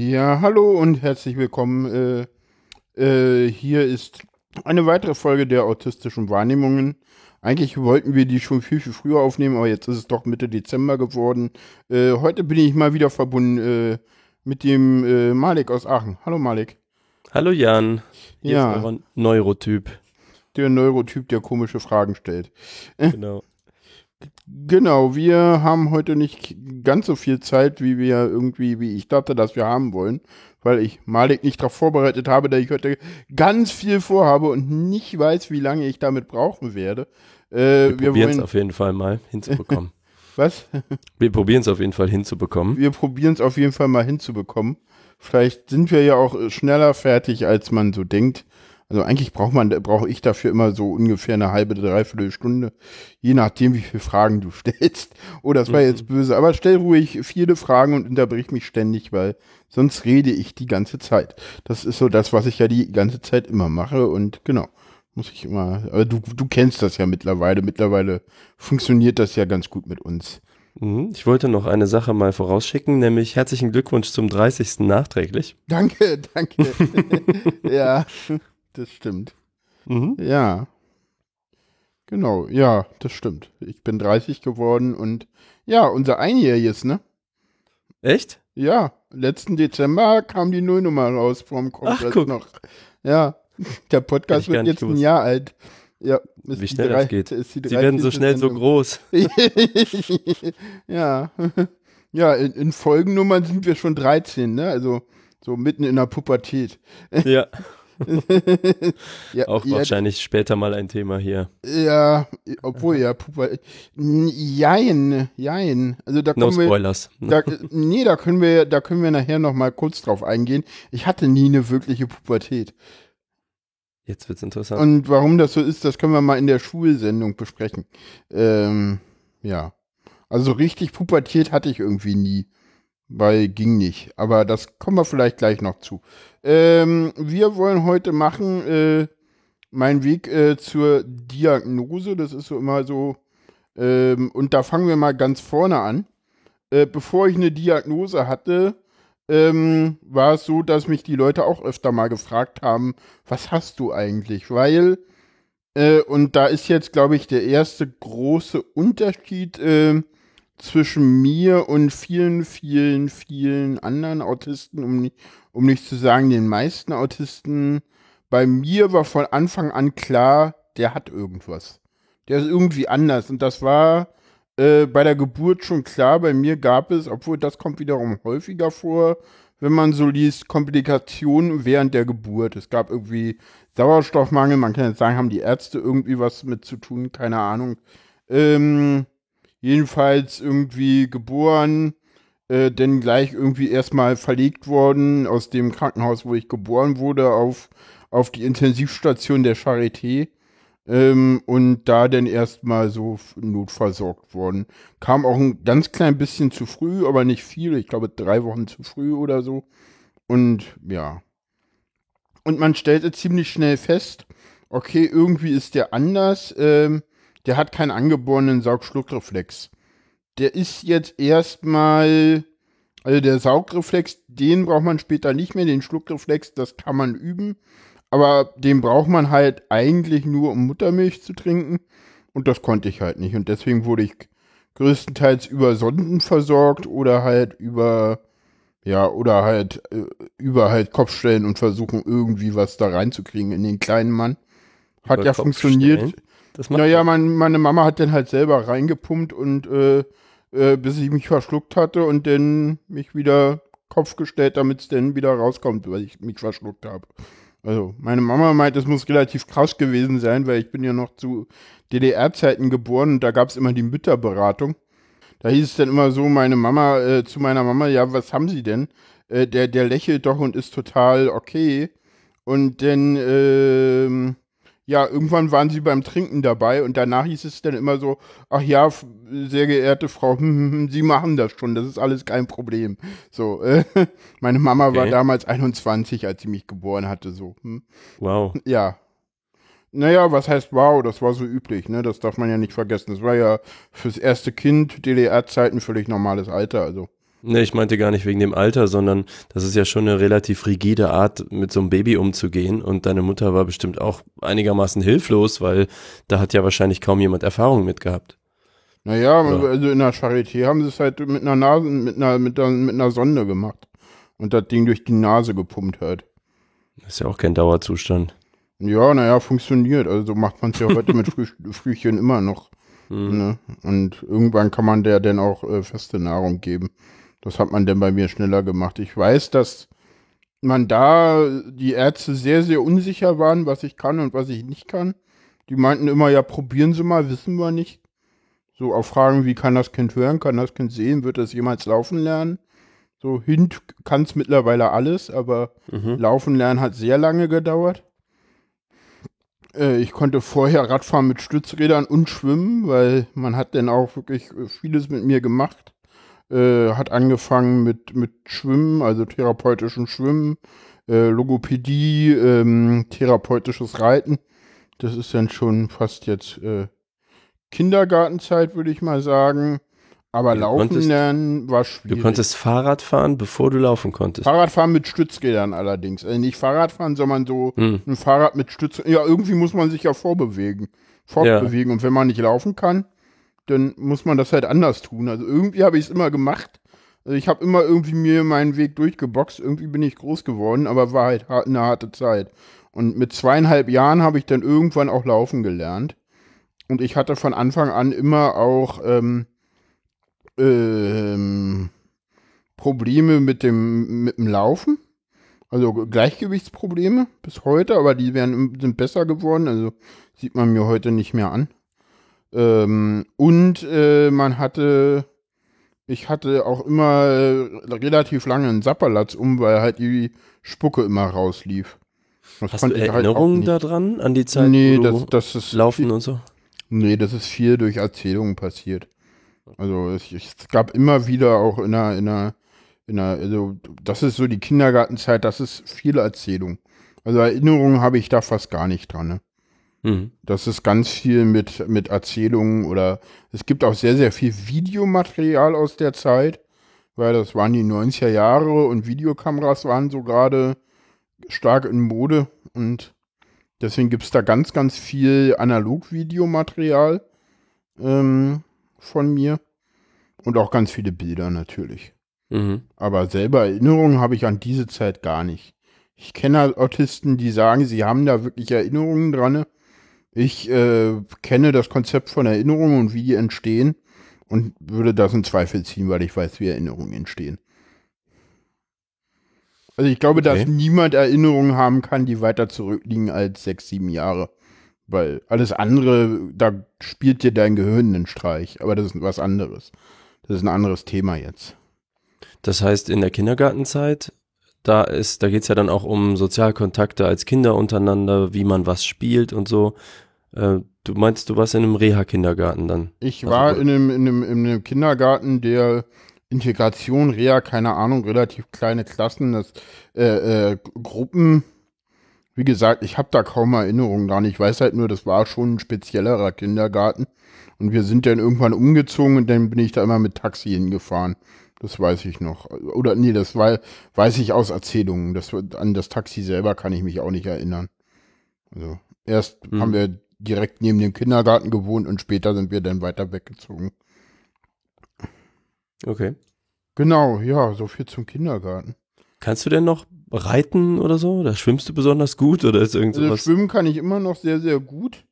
Ja, hallo und herzlich willkommen. Äh, äh, hier ist eine weitere Folge der autistischen Wahrnehmungen. Eigentlich wollten wir die schon viel, viel früher aufnehmen, aber jetzt ist es doch Mitte Dezember geworden. Äh, heute bin ich mal wieder verbunden äh, mit dem äh, Malik aus Aachen. Hallo Malik. Hallo Jan. Hier Ja. ist euer Neurotyp. Der Neurotyp, der komische Fragen stellt. Genau. Genau, wir haben heute nicht ganz so viel Zeit, wie wir irgendwie, wie ich dachte, dass wir haben wollen, weil ich Malik nicht darauf vorbereitet habe, dass ich heute ganz viel vorhabe und nicht weiß, wie lange ich damit brauchen werde. Äh, Wir probieren es auf jeden Fall mal hinzubekommen. was? Wir probieren es auf jeden Fall hinzubekommen. Wir probieren es auf jeden Fall mal hinzubekommen. Vielleicht sind wir ja auch schneller fertig, als man so denkt. Also eigentlich braucht man, brauche ich dafür immer so ungefähr eine halbe, dreiviertel Stunde, je nachdem, wie viele Fragen du stellst. Oh, das war Mhm. jetzt böse. Aber stell ruhig viele Fragen und unterbrich mich ständig, weil sonst rede ich die ganze Zeit. Das ist so das, was ich ja die ganze Zeit immer mache und genau. Muss ich immer, aber du, du kennst das ja mittlerweile. Mittlerweile funktioniert das ja ganz gut mit uns. Mhm. Ich wollte noch eine Sache mal vorausschicken, nämlich herzlichen Glückwunsch zum 30. nachträglich. Danke, danke. ja, das stimmt. Mhm. Ja. Genau, ja, das stimmt. Ich bin 30 geworden und ja, unser Einjähriges, ne? Echt? Ja, letzten Dezember kam die Nullnummer raus vom Kongress guck. noch. Ja, der Podcast wird jetzt ein. Jahr alt. Ja, ist Wie schnell drei- das geht. Sie werden so 30. schnell so Sendung. groß. ja. Ja, in, in Folgennummern sind wir schon 13, ne? Also so mitten in der Pubertät. Ja, ja, auch ja, wahrscheinlich später mal ein Thema hier. Ja, obwohl ja, Pubertät. Jein, jein. Also da No kommen wir. Spoilers. Da, nee, da können wir, da können wir nachher noch mal kurz drauf eingehen. Ich hatte nie eine wirkliche Pubertät. Jetzt wird's interessant. Und warum das so ist, das können wir mal in der Schulsendung besprechen. Ähm, ja. Also richtig Pubertät hatte ich irgendwie nie. Weil ging nicht. Aber das kommen wir vielleicht gleich noch zu. Ähm, wir wollen heute machen, äh, mein Weg äh, zur Diagnose. Das ist so immer so. Ähm, und da fangen wir mal ganz vorne an. Äh, bevor ich eine Diagnose hatte, ähm, war es so, dass mich die Leute auch öfter mal gefragt haben, was hast du eigentlich? Weil, äh, und da ist jetzt, glaube ich, der erste große Unterschied äh, zwischen mir und vielen, vielen, vielen anderen Autisten, um, um nicht zu sagen den meisten Autisten. Bei mir war von Anfang an klar, der hat irgendwas. Der ist irgendwie anders. Und das war äh, bei der Geburt schon klar. Bei mir gab es, obwohl das kommt wiederum häufiger vor, wenn man so liest, Komplikationen während der Geburt. Es gab irgendwie Sauerstoffmangel. Man kann jetzt sagen, haben die Ärzte irgendwie was mit zu tun? Keine Ahnung. Ähm, jedenfalls irgendwie geboren, äh, dann gleich irgendwie erstmal verlegt worden aus dem Krankenhaus, wo ich geboren wurde, auf, auf die Intensivstation der Charité. Ähm, und da dann erstmal so notversorgt worden. Kam auch ein ganz klein bisschen zu früh, aber nicht viel. Ich glaube drei Wochen zu früh oder so. Und ja. Und man stellte ziemlich schnell fest, okay, irgendwie ist der anders. Ähm, der hat keinen angeborenen Saugschluckreflex. Der ist jetzt erstmal, also der Saugreflex, den braucht man später nicht mehr. Den Schluckreflex, das kann man üben. Aber den braucht man halt eigentlich nur, um Muttermilch zu trinken. Und das konnte ich halt nicht. Und deswegen wurde ich größtenteils über Sonden versorgt oder halt über, ja, oder halt äh, über halt Kopfstellen und versuchen irgendwie was da reinzukriegen in den kleinen Mann. Hat Über ja funktioniert. Das macht Naja, mein, meine Mama hat dann halt selber reingepumpt und äh, äh, bis ich mich verschluckt hatte und dann mich wieder Kopf gestellt, damit es dann wieder rauskommt, weil ich mich verschluckt habe. Also, meine Mama meint, es muss relativ krass gewesen sein, weil ich bin ja noch zu DDR-Zeiten geboren und da gab es immer die Mütterberatung. Da hieß es dann immer so, meine Mama, äh, zu meiner Mama, ja, was haben Sie denn? Äh, der, der lächelt doch und ist total okay. Und dann, ähm, ja, irgendwann waren sie beim Trinken dabei und danach hieß es dann immer so, ach ja, sehr geehrte Frau, hm, hm, hm, Sie machen das schon, das ist alles kein Problem. So, äh, meine Mama war Okay. damals 21, als sie mich geboren hatte, so. Hm. Wow. Ja. Naja, was heißt wow, das war so üblich, ne? Das darf man ja nicht vergessen. Das war ja fürs erste Kind DDR-Zeiten völlig normales Alter, also. Nee, ich meinte gar nicht wegen dem Alter, sondern das ist ja schon eine relativ rigide Art, mit so einem Baby umzugehen. Und deine Mutter war bestimmt auch einigermaßen hilflos, weil da hat ja wahrscheinlich kaum jemand Erfahrung mit gehabt. Naja, ja. also in der Charité haben sie es halt mit einer Nase, mit einer, mit einer, mit einer Sonde gemacht. Und das Ding durch die Nase gepumpt hat. Das ist ja auch kein Dauerzustand. Ja, naja, funktioniert. Also macht man es ja heute mit Früh Frühchen immer noch. Mhm. Ne? Und irgendwann kann man der dann auch äh, feste Nahrung geben. Das hat man denn bei mir schneller gemacht. Ich weiß, dass man da die Ärzte sehr, sehr unsicher waren, was ich kann und was ich nicht kann. Die meinten immer, ja, probieren Sie mal, wissen wir nicht. So auf Fragen, wie kann das Kind hören, kann das Kind sehen, wird es jemals laufen lernen? So Hint kann es mittlerweile alles, aber mhm. Laufen lernen hat sehr lange gedauert. Äh, ich konnte vorher Radfahren mit Stützrädern und schwimmen, weil man hat dann auch wirklich vieles mit mir gemacht. Äh, hat angefangen mit, mit Schwimmen, also therapeutischen Schwimmen, äh, Logopädie, ähm, therapeutisches Reiten. Das ist dann schon fast jetzt äh, Kindergartenzeit, würde ich mal sagen. Aber du laufen konntest, lernen war schwierig. Du konntest Fahrrad fahren, bevor du laufen konntest. Fahrradfahren mit Stützrädern allerdings. Also nicht Fahrradfahren, sondern so hm. ein Fahrrad mit Stützrädern. Ja, irgendwie muss man sich ja vorbewegen. Fortbewegen. Ja. Und wenn man nicht laufen kann, dann muss man das halt anders tun. Also irgendwie habe ich es immer gemacht. Also ich habe immer irgendwie mir meinen Weg durchgeboxt. Irgendwie bin ich groß geworden, aber war halt eine harte Zeit. Und mit zweieinhalb Jahren habe ich dann irgendwann auch laufen gelernt. Und ich hatte von Anfang an immer auch ähm, ähm, Probleme mit dem, mit dem Laufen. Also Gleichgewichtsprobleme bis heute, aber die werden, sind besser geworden. Also sieht man mir heute nicht mehr an. Ähm, und äh, man hatte, ich hatte auch immer äh, relativ lange einen Sapperlatz um, weil halt die Spucke immer rauslief. Das Hast du halt Erinnerungen halt daran, an die Zeit, nee, das, das ist Laufen viel, und so? Nee, das ist viel durch Erzählungen passiert. Also es, es, gab immer wieder auch in einer, in einer, in einer, also das ist so die Kindergartenzeit, das ist viele Erzählung. Also Erinnerungen habe ich da fast gar nicht dran. Ne? Mhm. Das ist ganz viel mit, mit Erzählungen oder es gibt auch sehr, sehr viel Videomaterial aus der Zeit, weil das waren die 90er Jahre und Videokameras waren so gerade stark in Mode und deswegen gibt es da ganz, ganz viel Analog-Videomaterial. Ähm, von mir. Und auch ganz viele Bilder natürlich. Mhm. Aber selber Erinnerungen habe ich an diese Zeit gar nicht. Ich kenne halt Autisten, die sagen, sie haben da wirklich Erinnerungen dran. Ich äh, kenne das Konzept von Erinnerungen und wie die entstehen und würde das in Zweifel ziehen, weil ich weiß, wie Erinnerungen entstehen. Also ich glaube, okay. dass niemand Erinnerungen haben kann, die weiter zurückliegen als sechs, sieben Jahre. Weil alles andere, da spielt dir dein Gehirn einen Streich. Aber das ist was anderes. Das ist ein anderes Thema jetzt. Das heißt, in der Kindergartenzeit, da ist, da geht es ja dann auch um Sozialkontakte als Kinder untereinander, wie man was spielt und so. Äh, du meinst, du warst in einem Reha-Kindergarten dann? Ich also, war in einem, in, einem, in einem Kindergarten, der Integration, Reha, keine Ahnung, relativ kleine Klassen, das, äh, äh, Gruppen wie gesagt, ich habe da kaum Erinnerungen dran. Ich weiß halt nur, das war schon ein speziellerer Kindergarten. Und wir sind dann irgendwann umgezogen und dann bin ich da immer mit Taxi hingefahren. Das weiß ich noch. Oder nee, das war, weiß ich aus Erzählungen. Das, an das Taxi selber kann ich mich auch nicht erinnern. Also erst hm. haben wir direkt neben dem Kindergarten gewohnt und später sind wir dann weiter weggezogen. Okay. Genau, ja, so viel zum Kindergarten. Kannst du denn noch reiten oder so? Da schwimmst du besonders gut oder ist irgendwas? Also schwimmen kann ich immer noch sehr, sehr gut.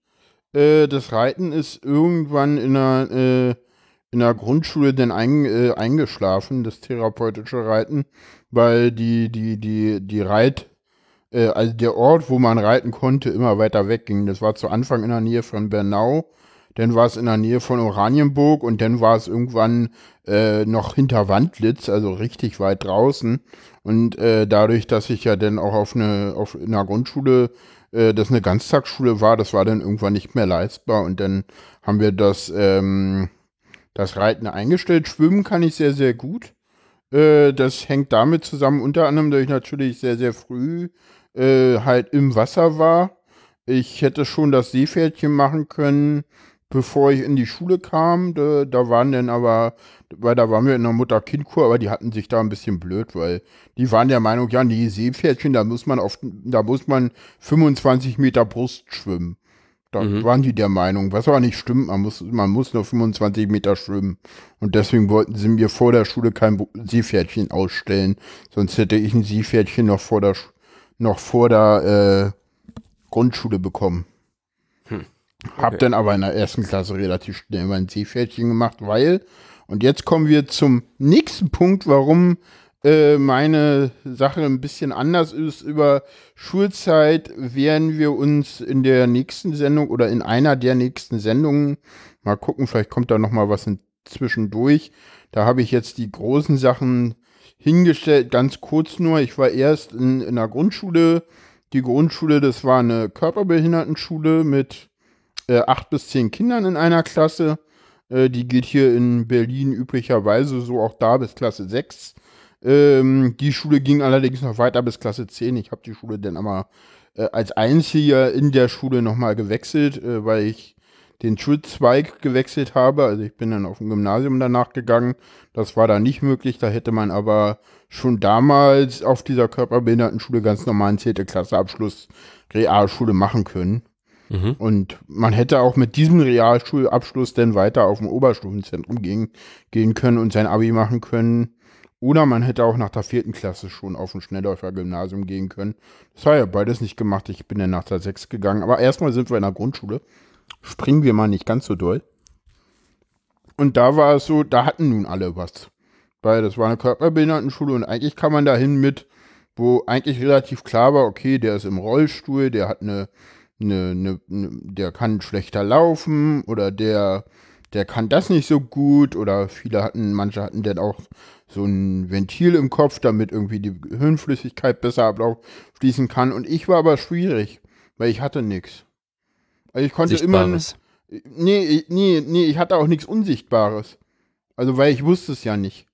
Äh, das Reiten ist irgendwann in der, äh, in der Grundschule dann ein, äh, eingeschlafen, das therapeutische Reiten, weil die, die, die, die Reit, äh, also der Ort, wo man reiten konnte, immer weiter wegging. Das war zu Anfang in der Nähe von Bernau dann war es in der Nähe von Oranienburg und dann war es irgendwann äh, noch hinter Wandlitz, also richtig weit draußen. Und äh, dadurch, dass ich ja dann auch auf eine, auf einer Grundschule, äh, das eine Ganztagsschule war, das war dann irgendwann nicht mehr leistbar und dann haben wir das, ähm, das Reiten eingestellt. Schwimmen kann ich sehr, sehr gut. Äh, das hängt damit zusammen, unter anderem, dass ich natürlich sehr, sehr früh äh, halt im Wasser war. Ich hätte schon das Seepferdchen machen können bevor ich in die Schule kam. Da, da waren dann aber, weil da waren wir in der Mutter-Kind-Kur, aber die hatten sich da ein bisschen blöd, weil die waren der Meinung, ja, die Seepferdchen, da muss man auf, da muss man 25 Meter Brust schwimmen. Da Mhm. waren die der Meinung, was aber nicht stimmt, man muss, man muss nur 25 Meter schwimmen. Und deswegen wollten sie mir vor der Schule kein Seepferdchen ausstellen. Sonst hätte ich ein Seepferdchen noch vor der, Sch- noch vor der äh, Grundschule bekommen. Hab Okay. dann aber in der ersten Klasse relativ schnell mein Seepferdchen gemacht, weil, und jetzt kommen wir zum nächsten Punkt, warum äh, meine Sache ein bisschen anders ist. Über Schulzeit werden wir uns in der nächsten Sendung oder in einer der nächsten Sendungen mal gucken, vielleicht kommt da noch mal was zwischendurch. Da habe ich jetzt die großen Sachen hingestellt, ganz kurz nur. Ich war erst in, in der Grundschule. Die Grundschule, das war eine Körperbehindertenschule mit äh, acht bis zehn Kindern in einer Klasse. Äh, die geht hier in Berlin üblicherweise so auch da bis Klasse 6. Ähm, die Schule ging allerdings noch weiter bis Klasse 10. Ich habe die Schule dann aber äh, als einziger in der Schule nochmal gewechselt, äh, weil ich den Schulzweig gewechselt habe. Also ich bin dann auf ein Gymnasium danach gegangen. Das war da nicht möglich. Da hätte man aber schon damals auf dieser Körperbehindertenschule ganz normalen 10. Klasse Abschluss Realschule machen können. Mhm. Und man hätte auch mit diesem Realschulabschluss dann weiter auf dem Oberstufenzentrum gehen, gehen können und sein Abi machen können. Oder man hätte auch nach der vierten Klasse schon auf ein Schnellläufer-Gymnasium gehen können. Das war ja beides nicht gemacht. Ich bin dann nach der sechs gegangen. Aber erstmal sind wir in der Grundschule. Springen wir mal nicht ganz so doll. Und da war es so, da hatten nun alle was. Weil das war eine Körperbehindertenschule und eigentlich kam man dahin mit, wo eigentlich relativ klar war, okay, der ist im Rollstuhl, der hat eine ne, ne, ne, der kann schlechter laufen oder der, der kann das nicht so gut oder viele hatten, manche hatten dann auch so ein Ventil im Kopf, damit irgendwie die Hirnflüssigkeit besser abfließen kann. Und ich war aber schwierig, weil ich hatte nichts. Also ich konnte immer, nee, nee, nee, ich hatte auch nichts Unsichtbares. Also weil ich wusste es ja nicht.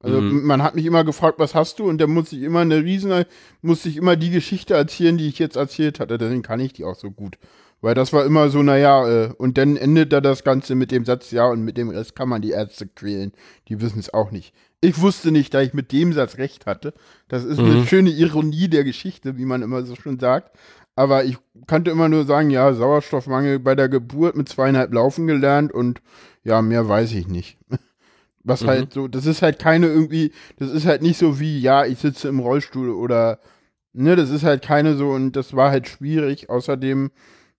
Also Mhm. man hat mich immer gefragt, was hast du? Und dann musste ich immer eine riesen, musste ich immer die Geschichte erzählen, die ich jetzt erzählt hatte. Deswegen kann ich die auch so gut. Weil das war immer so, naja, äh, und dann endet da das Ganze mit dem Satz, ja, und mit dem Rest kann man die Ärzte quälen. Die wissen es auch nicht. Ich wusste nicht, da ich mit dem Satz recht hatte. Das ist eine Mhm. schöne Ironie der Geschichte, wie man immer so schön sagt. Aber ich kannte immer nur sagen, ja, Sauerstoffmangel bei der Geburt mit zweieinhalb Laufen gelernt und ja, mehr weiß ich nicht. Was Mhm. halt so, das ist halt keine irgendwie, das ist halt nicht so wie, ja, ich sitze im Rollstuhl oder, ne, das ist halt keine so und das war halt schwierig. Außerdem,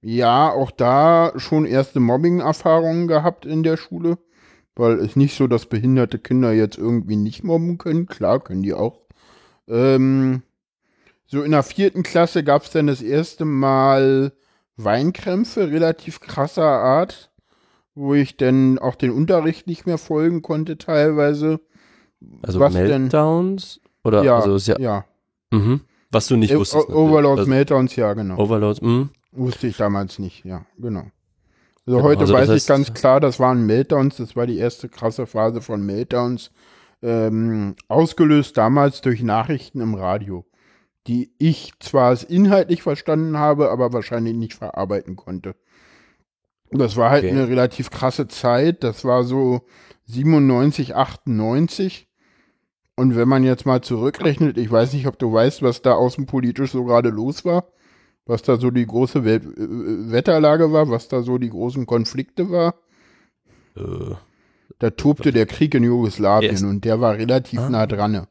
ja, auch da schon erste Mobbing-Erfahrungen gehabt in der Schule, weil es nicht so, dass behinderte Kinder jetzt irgendwie nicht mobben können. Klar, können die auch. Ähm, so in der vierten Klasse gab es dann das erste Mal Weinkrämpfe relativ krasser Art, wo ich dann auch den Unterricht nicht mehr folgen konnte teilweise. Also was denn? Meltdowns? Oder Ja, also ja, Ja, mhm. was du nicht O- wusstest. O- Overlords also, Meltdowns, ja, genau. Overlords, mhm. Wusste ich damals nicht, ja, genau. Also Genau, heute also weiß ich ganz klar, das waren Meltdowns, das war die erste krasse Phase von Meltdowns, ähm, ausgelöst damals durch Nachrichten im Radio, die ich zwar als inhaltlich verstanden habe, aber wahrscheinlich nicht verarbeiten konnte. Das war halt Okay. eine relativ krasse Zeit, das war so 97, 98. Und wenn man jetzt mal zurückrechnet, ich weiß nicht, ob du weißt, was da außenpolitisch so gerade los war, was da so die große Welt äh, Wetterlage war, was da so die großen Konflikte war. Äh, Da tobte der Krieg in Jugoslawien und der war relativ Ah. nah dran.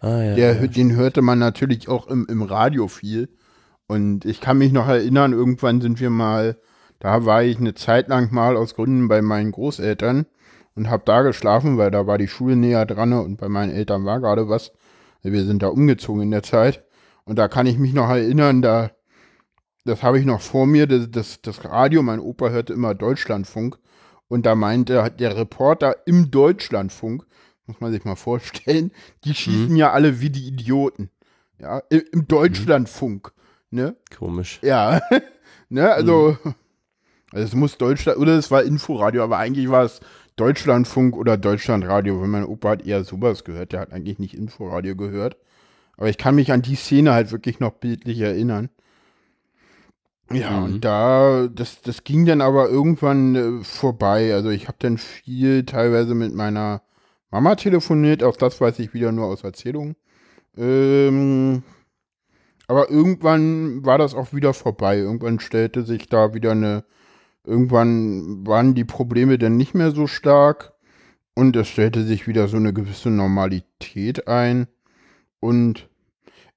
Ah, ja, Der, ja. Den hörte man natürlich auch im, im Radio viel. Und ich kann mich noch erinnern, irgendwann sind wir mal, da war ich eine Zeit lang mal aus Gründen bei meinen Großeltern und habe da geschlafen, weil da war die Schule näher dran und bei meinen Eltern war gerade was. Wir sind da umgezogen in der Zeit. Und da kann ich mich noch erinnern, da, das habe ich noch vor mir, das, das, das Radio, mein Opa hörte immer Deutschlandfunk. Und da meinte der Reporter im Deutschlandfunk, muss man sich mal vorstellen, die schießen ja alle wie die Idioten. Ja, im, im Deutschlandfunk. Ne? Komisch. Ja. ne, also, also es muss Deutschland, oder es war Inforadio, aber eigentlich war es Deutschlandfunk oder Deutschlandradio, weil mein Opa hat eher sowas gehört, der hat eigentlich nicht Inforadio gehört. Aber ich kann mich an die Szene halt wirklich noch bildlich erinnern. Ja, Mhm. und da, das, das ging dann aber irgendwann äh, vorbei. Also ich habe dann viel teilweise mit meiner Mama telefoniert, auch das weiß ich wieder nur aus Erzählungen. Ähm, aber irgendwann war das auch wieder vorbei. Irgendwann stellte sich da wieder eine, irgendwann waren die Probleme dann nicht mehr so stark und es stellte sich wieder so eine gewisse Normalität ein. Und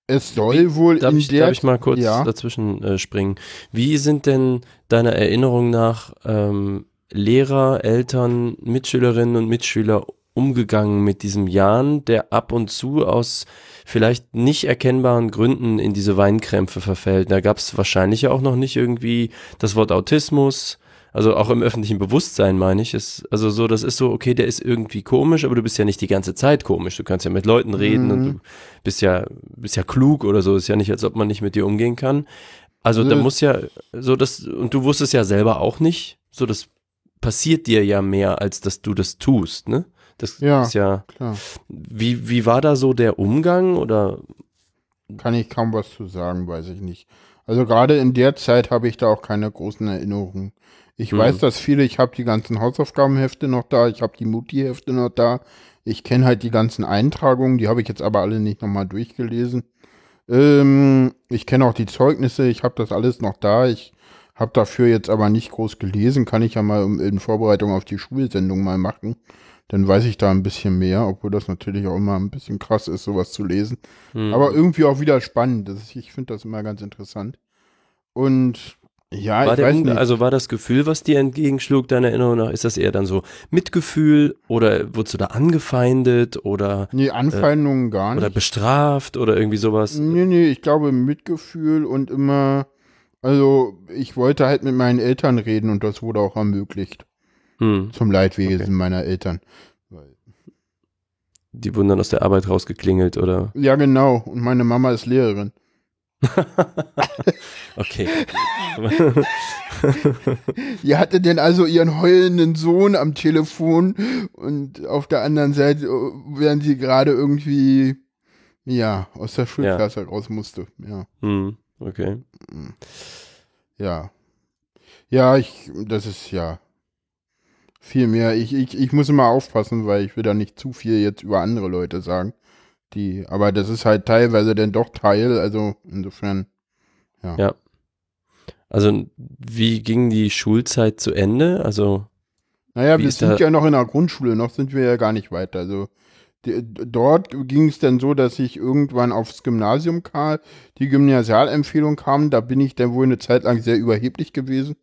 es soll wohl Darf in ich, der darf ich mal kurz ja. dazwischen äh, springen? Wie sind denn deiner Erinnerung nach ähm, Lehrer, Eltern, Mitschülerinnen und Mitschüler umgegangen mit diesem Jan, der ab und zu aus vielleicht nicht erkennbaren Gründen in diese Weinkrämpfe verfällt? Da gab es wahrscheinlich ja auch noch nicht irgendwie das Wort Autismus. Also auch im öffentlichen Bewusstsein meine ich, ist also so, das ist so, okay, der ist irgendwie komisch, aber du bist ja nicht die ganze Zeit komisch. Du kannst ja mit Leuten reden und Mhm. du bist ja, bist ja klug oder so. Ist ja nicht, als ob man nicht mit dir umgehen kann. Also da muss ja so das, und du wusstest ja selber auch nicht, so das passiert dir ja mehr, als dass du das tust, ne? Das Ja. ist ja, Klar. wie, wie war da so der Umgang oder, Kann ich kaum was zu sagen, weiß ich nicht. Also gerade in der Zeit habe ich da auch keine großen Erinnerungen. Ich Mhm. weiß, dass viele, ich habe die ganzen Hausaufgabenhefte noch da, ich habe die Mutti-Hefte noch da. Ich kenne halt die ganzen Eintragungen, die habe ich jetzt aber alle nicht nochmal durchgelesen. Ähm, ich kenne auch die Zeugnisse, ich habe das alles noch da. Ich habe dafür jetzt aber nicht groß gelesen, kann ich ja mal in- Vorbereitung auf die Schulsendung mal machen. Dann weiß ich da ein bisschen mehr, obwohl das natürlich auch immer ein bisschen krass ist, sowas zu lesen. hm, Aber irgendwie auch wieder spannend. Ist, ich finde das immer ganz interessant. Und ja, war ich weiß nicht. also war das Gefühl, was dir entgegenschlug, deiner Erinnerung nach, ist das eher dann so Mitgefühl oder wurdest du da angefeindet oder, nee, Anfeindungen gar oder nicht. bestraft oder irgendwie sowas? Nee, nee, ich glaube Mitgefühl und immer, also ich wollte halt mit meinen Eltern reden und das wurde auch ermöglicht. Hm, Zum Leidwesen Okay. meiner Eltern. die wurden dann aus der Arbeit rausgeklingelt oder? Ja, genau. Und meine Mama ist Lehrerin. Okay. Die hatte denn also ihren heulenden Sohn am Telefon und auf der anderen Seite, äh, während sie gerade irgendwie, ja, aus der Schulklasse raus musste. Ja. hm, okay. Ja. Ja, ich, das ist ja viel mehr. Ich, ich, ich muss immer aufpassen, weil ich will da nicht zu viel jetzt über andere Leute sagen. Die, aber das ist halt teilweise dann doch Teil, also insofern. Also wie ging die Schulzeit zu Ende? Also Naja, wir sind ja noch in der Grundschule, noch sind wir ja gar nicht weiter. Also dort ging es dann so, dass ich irgendwann aufs Gymnasium kam, die Gymnasialempfehlung kam, da bin ich dann wohl eine Zeit lang sehr überheblich gewesen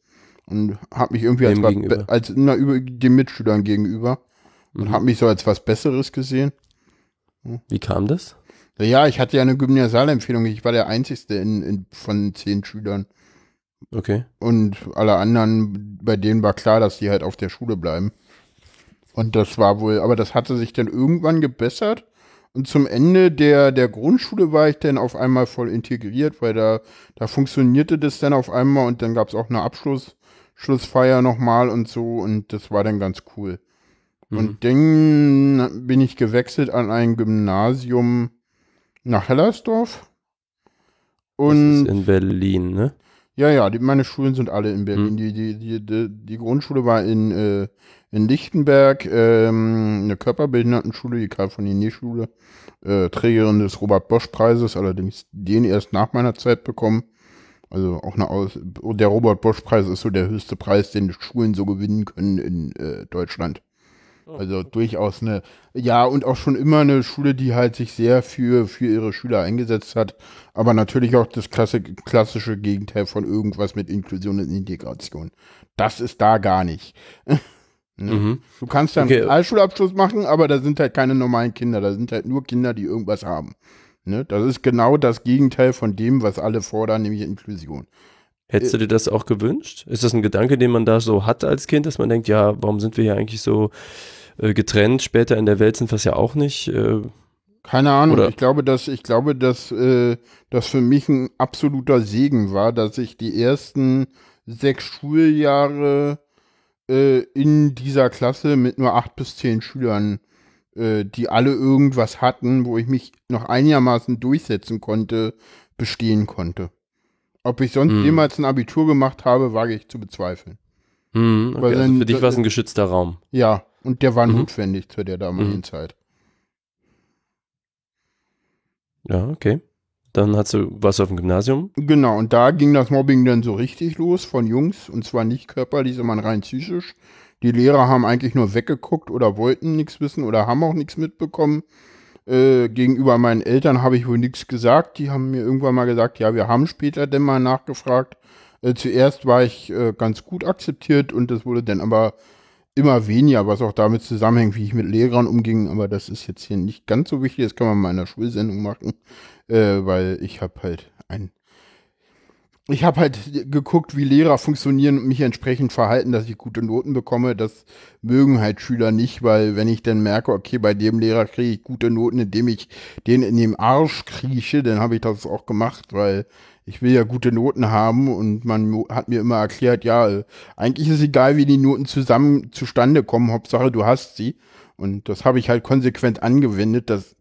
und habe mich irgendwie als, gegenüber? be- als na, über den Mitschülern gegenüber und mhm. habe mich so als was Besseres gesehen. wie kam das? Ja, ich hatte ja eine Gymnasialempfehlung, ich war der Einzige in, in, von zehn Schülern Okay. und alle anderen, bei denen war klar, dass die halt auf der Schule bleiben. Und das war wohl, aber das hatte sich dann irgendwann gebessert. Und zum Ende der, der Grundschule war ich dann auf einmal voll integriert, weil da, da funktionierte das dann auf einmal und dann gab es auch eine Abschluss, Schlussfeier nochmal und so und das war dann ganz cool. Mhm. Und dann bin ich gewechselt an ein Gymnasium nach Hellersdorf. das Und ist in Berlin, ne? ja, ja, die, meine Schulen sind alle in Berlin. Hm. Die, die, die, die, die Grundschule war in, äh, in Lichtenberg, ähm, eine Körperbehindertenschule, die Karl von Linné-Schule, äh, Trägerin des Robert-Bosch-Preises, allerdings den erst nach meiner Zeit bekommen. Also auch eine Aus der Robert-Bosch-Preis ist so der höchste Preis, den Schulen so gewinnen können in äh, Deutschland. Also durchaus eine, ja, und auch schon immer eine Schule, die halt sich sehr für, für ihre Schüler eingesetzt hat, aber natürlich auch das klasse, klassische Gegenteil von irgendwas mit Inklusion und Integration. Das ist da gar nicht. Ne? Mhm. Du kannst dann Okay. einen Realschulabschluss machen, aber da sind halt keine normalen Kinder, da sind halt nur Kinder, die irgendwas haben. Ne? Das ist genau das Gegenteil von dem, was alle fordern, nämlich Inklusion. Hättest du dir das auch gewünscht? Ist das ein Gedanke, den man da so hat als Kind, dass man denkt, ja, warum sind wir hier eigentlich so äh, getrennt? Später in der Welt sind wir es ja auch nicht. Äh, Keine Ahnung. Oder- Ich glaube, dass ich glaube, dass äh, das für mich ein absoluter Segen war, dass ich die ersten sechs Schuljahre äh, in dieser Klasse mit nur acht bis zehn Schülern, äh, die alle irgendwas hatten, wo ich mich noch einigermaßen durchsetzen konnte, bestehen konnte. Ob ich sonst Hm. jemals ein Abitur gemacht habe, wage ich zu bezweifeln. Weil okay. Also dann- für dich war es ein geschützter Raum. Ja, und der war Mhm. notwendig zu der damaligen Mhm. Zeit. Ja, okay. Dann hast du, warst du auf dem Gymnasium. Genau, und da ging das Mobbing dann so richtig los von Jungs, und zwar nicht körperlich, sondern rein psychisch. Die Lehrer haben eigentlich nur weggeguckt oder wollten nichts wissen oder haben auch nichts mitbekommen. Äh, gegenüber meinen Eltern habe ich wohl nichts gesagt. Die haben mir irgendwann mal gesagt, ja, wir haben später denn mal nachgefragt. Äh, zuerst war ich äh, ganz gut akzeptiert und das wurde dann aber immer weniger, was auch damit zusammenhängt, wie ich mit Lehrern umging. Aber das ist jetzt hier nicht ganz so wichtig. Das kann man mal in einer Schulsendung machen, äh, weil ich habe halt ein ich habe halt geguckt, wie Lehrer funktionieren und mich entsprechend verhalten, dass ich gute Noten bekomme. Das mögen halt Schüler nicht, weil wenn ich dann merke, okay, bei dem Lehrer kriege ich gute Noten, indem ich den in dem Arsch krieche, dann habe ich das auch gemacht, weil ich will ja gute Noten haben und man hat mir immer erklärt, ja, eigentlich ist egal, wie die Noten zusammen zustande kommen, Hauptsache du hast sie. Und das habe ich halt konsequent angewendet. Das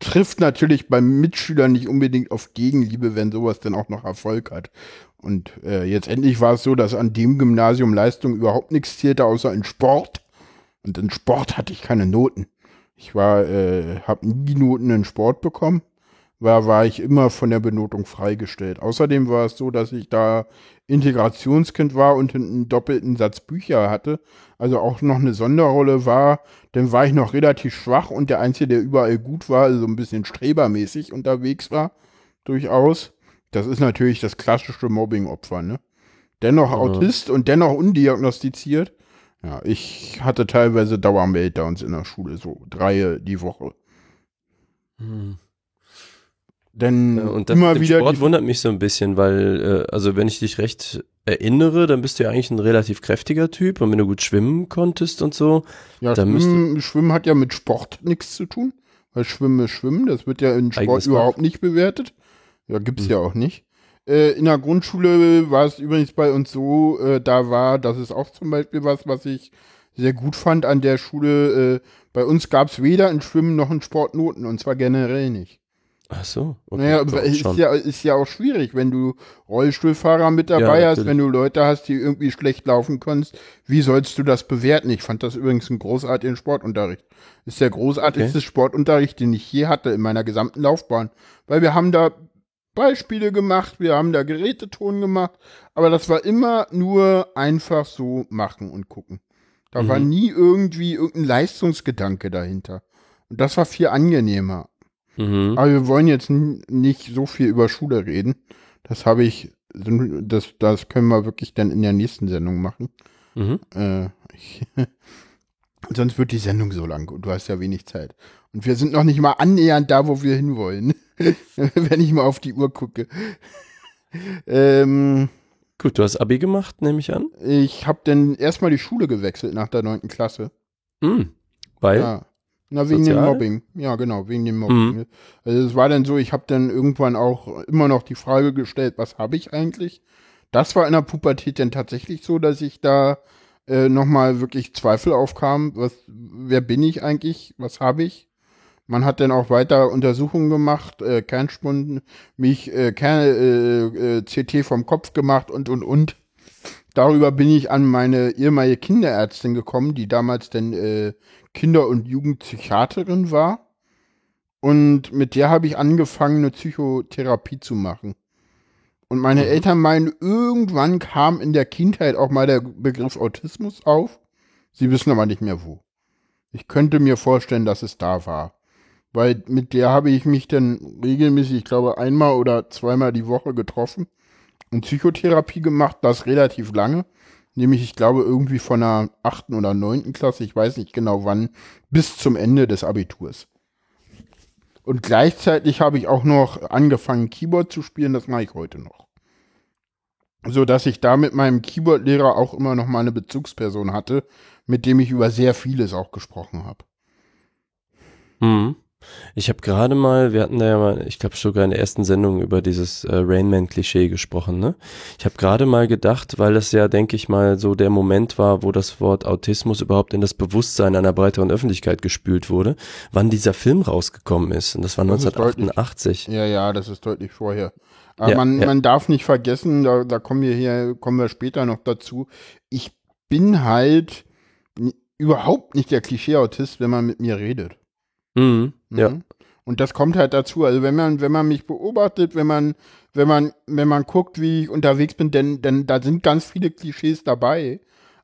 trifft natürlich beim Mitschüler nicht unbedingt auf Gegenliebe, wenn sowas dann auch noch Erfolg hat. Und äh, jetzt endlich war es so, dass an dem Gymnasium Leistung überhaupt nichts zählte, außer in Sport. Und in Sport hatte ich keine Noten. Ich war, äh, habe nie Noten in Sport bekommen. War, war ich immer von der Benotung freigestellt. Außerdem war es so, dass ich da Integrationskind war und einen doppelten Satz Bücher hatte. Also auch noch eine Sonderrolle war. Dann war ich noch relativ schwach und der Einzige, der überall gut war, also ein bisschen strebermäßig unterwegs war. Durchaus. Das ist natürlich das klassische Mobbing-Opfer, ne? Dennoch Mhm. Autist und dennoch undiagnostiziert. Ja, ich hatte teilweise Dauermeltdowns in der Schule, so drei die Woche. Mhm. Denn Ja, und das immer mit dem wieder Sport wundert mich so ein bisschen, weil, äh, also wenn ich dich recht erinnere, dann bist du ja eigentlich ein relativ kräftiger Typ und wenn du gut schwimmen konntest und so. ja, da Schwimmen, Schwimmen hat ja mit Sport nichts zu tun. Weil Schwimmen ist Schwimmen, das wird ja in Sport überhaupt nicht bewertet. Ja, gibt's Mhm. ja auch nicht. Äh, in der Grundschule war es übrigens bei uns so, äh, da war, das ist auch zum Beispiel was, was ich sehr gut fand an der Schule. Äh, bei uns gab es weder in Schwimmen noch in Sportnoten und zwar generell nicht. Ach so. Okay, naja, uns ist schon. ja, ist ja auch schwierig, wenn du Rollstuhlfahrer mit dabei Ja, hast, wenn du Leute hast, die irgendwie schlecht laufen kannst. Wie sollst du das bewerten? Ich fand das übrigens einen großartigen Sportunterricht. Ist der großartigste Sportunterricht, den ich je hatte in meiner gesamten Laufbahn. Weil wir haben da Beispiele gemacht, wir haben da Geräteton gemacht, aber das war immer nur einfach so machen und gucken. Da Mhm. war nie irgendwie irgendein Leistungsgedanke dahinter. Und das war viel angenehmer. Mhm. Aber wir wollen jetzt nicht so viel über Schule reden. Das habe ich, das, das können wir wirklich dann in der nächsten Sendung machen. Mhm. Äh, ich, sonst wird die Sendung so lang und du hast ja wenig Zeit. Und wir sind noch nicht mal annähernd da, wo wir hinwollen. Wenn ich mal auf die Uhr gucke. ähm, Gut, du hast Abi gemacht, nehme ich an. ich habe dann erstmal die Schule gewechselt nach der neunten Klasse. Mhm. Weil, Ja. Na, wegen dem Sozial? Mobbing. Ja, genau, wegen dem Mobbing. Also es war dann so, ich habe dann irgendwann auch immer noch die Frage gestellt, was habe ich eigentlich? Das war in der Pubertät dann tatsächlich so, dass ich da äh, nochmal wirklich Zweifel aufkam, was, wer bin ich eigentlich, was habe ich? Man hat dann auch weiter Untersuchungen gemacht, äh, Kernstunden, mich äh, Kern, äh, äh, CT vom Kopf gemacht und und und. Darüber bin ich an meine ehemalige Kinderärztin gekommen, die damals dann äh, Kinder- und Jugendpsychiaterin war. Und mit der habe ich angefangen, eine Psychotherapie zu machen. Und meine Mhm. Eltern meinen, irgendwann kam in der Kindheit auch mal der Begriff Autismus auf. Sie wissen aber nicht mehr wo. Ich könnte mir vorstellen, dass es da war. Weil mit der habe ich mich dann regelmäßig, ich glaube, einmal oder zweimal die Woche getroffen und Psychotherapie gemacht, das relativ lange. Nämlich, ich glaube, irgendwie von der achten oder neunten Klasse, ich weiß nicht genau wann, bis zum Ende des Abiturs. Und gleichzeitig habe ich auch noch angefangen, Keyboard zu spielen, das mache ich heute noch. So dass ich da mit meinem Keyboard-Lehrer auch immer noch mal eine Bezugsperson hatte, mit dem ich über sehr vieles auch gesprochen habe. Mhm. Ich habe gerade mal, wir hatten da ja mal, ich glaube sogar in der ersten Sendung über dieses äh, Rainman-Klischee gesprochen, ne? Ich habe gerade mal gedacht, weil das ja, denke ich mal, so der Moment war, wo das Wort Autismus überhaupt in das Bewusstsein einer breiteren Öffentlichkeit gespült wurde, wann dieser Film rausgekommen ist. Und das war Das ist 1988. Ja, ja, das ist deutlich vorher. Aber Ja, man, ja. man darf nicht vergessen, da, da kommen wir hier, kommen wir später noch dazu. Ich bin halt überhaupt nicht der Klischee-Autist, wenn man mit mir redet. Mhm. Ja. Mhm. Und das kommt halt dazu. Also wenn man, wenn man mich beobachtet, wenn man, wenn man, wenn man guckt, wie ich unterwegs bin, denn, denn da sind ganz viele Klischees dabei.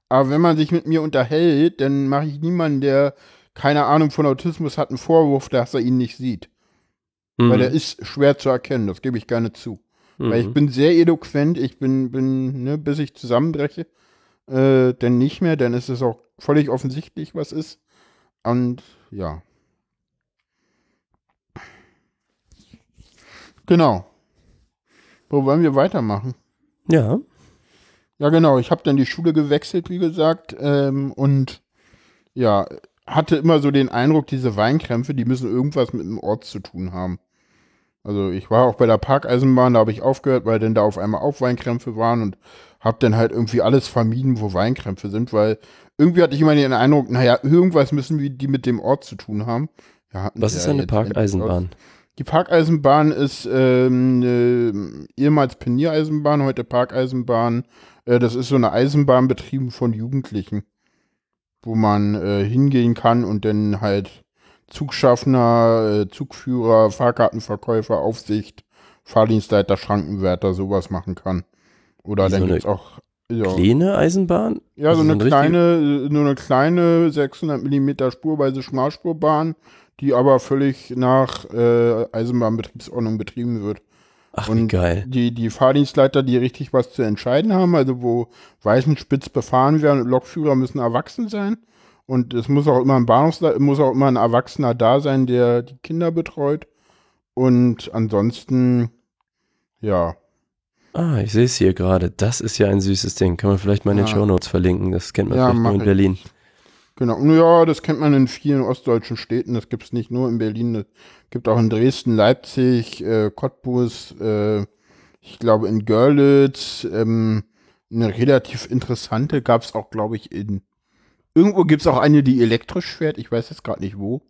Aber wenn man sich mit mir unterhält, dann mache ich niemanden, der keine Ahnung von Autismus hat, einen Vorwurf, dass er ihn nicht sieht. Mhm. Weil der ist schwer zu erkennen, das gebe ich gerne zu. Weil ich Mhm. bin sehr eloquent, ich bin, bin, ne, bis ich zusammenbreche, äh, dann nicht mehr, dann ist es auch völlig offensichtlich, was ist. Und ja. Genau. Wo wollen wir weitermachen? Ja. Ja, genau. Ich habe dann die Schule gewechselt, wie gesagt, ähm, und ja, hatte immer so den Eindruck, diese Weinkrämpfe, die müssen irgendwas mit dem Ort zu tun haben. Also ich war auch bei der Parkeisenbahn, da habe ich aufgehört, weil dann da auf einmal auch Weinkrämpfe waren und habe dann halt irgendwie alles vermieden, wo Weinkrämpfe sind, weil irgendwie hatte ich immer den Eindruck, naja, irgendwas müssen wir die mit dem Ort zu tun haben. Was ist eine Parkeisenbahn? Die Parkeisenbahn ist ähm, eine, ehemals Pioniereisenbahn, heute Parkeisenbahn. Äh, das ist so eine Eisenbahn betrieben von Jugendlichen, wo man äh, hingehen kann und dann halt Zugschaffner, äh, Zugführer, Fahrkartenverkäufer, Aufsicht, Fahrdienstleiter, Schrankenwärter, sowas machen kann. Oder so dann eine gibt's auch ja, Kleine Eisenbahn? ja, so Also eine ein richtig- kleine, nur eine kleine 600 Millimeter spurweise Schmalspurbahn, die aber völlig nach äh, Eisenbahnbetriebsordnung betrieben wird. Ach, wie Und geil. die, die Fahrdienstleiter, die richtig was zu entscheiden haben, also wo Weißenspitz befahren werden und Lokführer müssen erwachsen sein. Und es muss auch immer ein Bahnhofsle muss auch immer ein Erwachsener da sein, der die Kinder betreut. Und ansonsten, ja, Ah, ich sehe es hier gerade. Das ist ja ein süßes Ding. Kann man vielleicht mal in den Ja. Shownotes verlinken. Das kennt man Ja, vielleicht nur in ich. Genau. Ja, das kennt man in vielen ostdeutschen Städten. Das gibt es nicht nur in Berlin. Das gibt auch in Dresden, Leipzig, äh, Cottbus, äh, ich glaube in Görlitz. Ähm, eine relativ interessante gab es auch, glaube ich, in. Irgendwo gibt es auch eine, die elektrisch fährt. Ich weiß jetzt gerade nicht wo.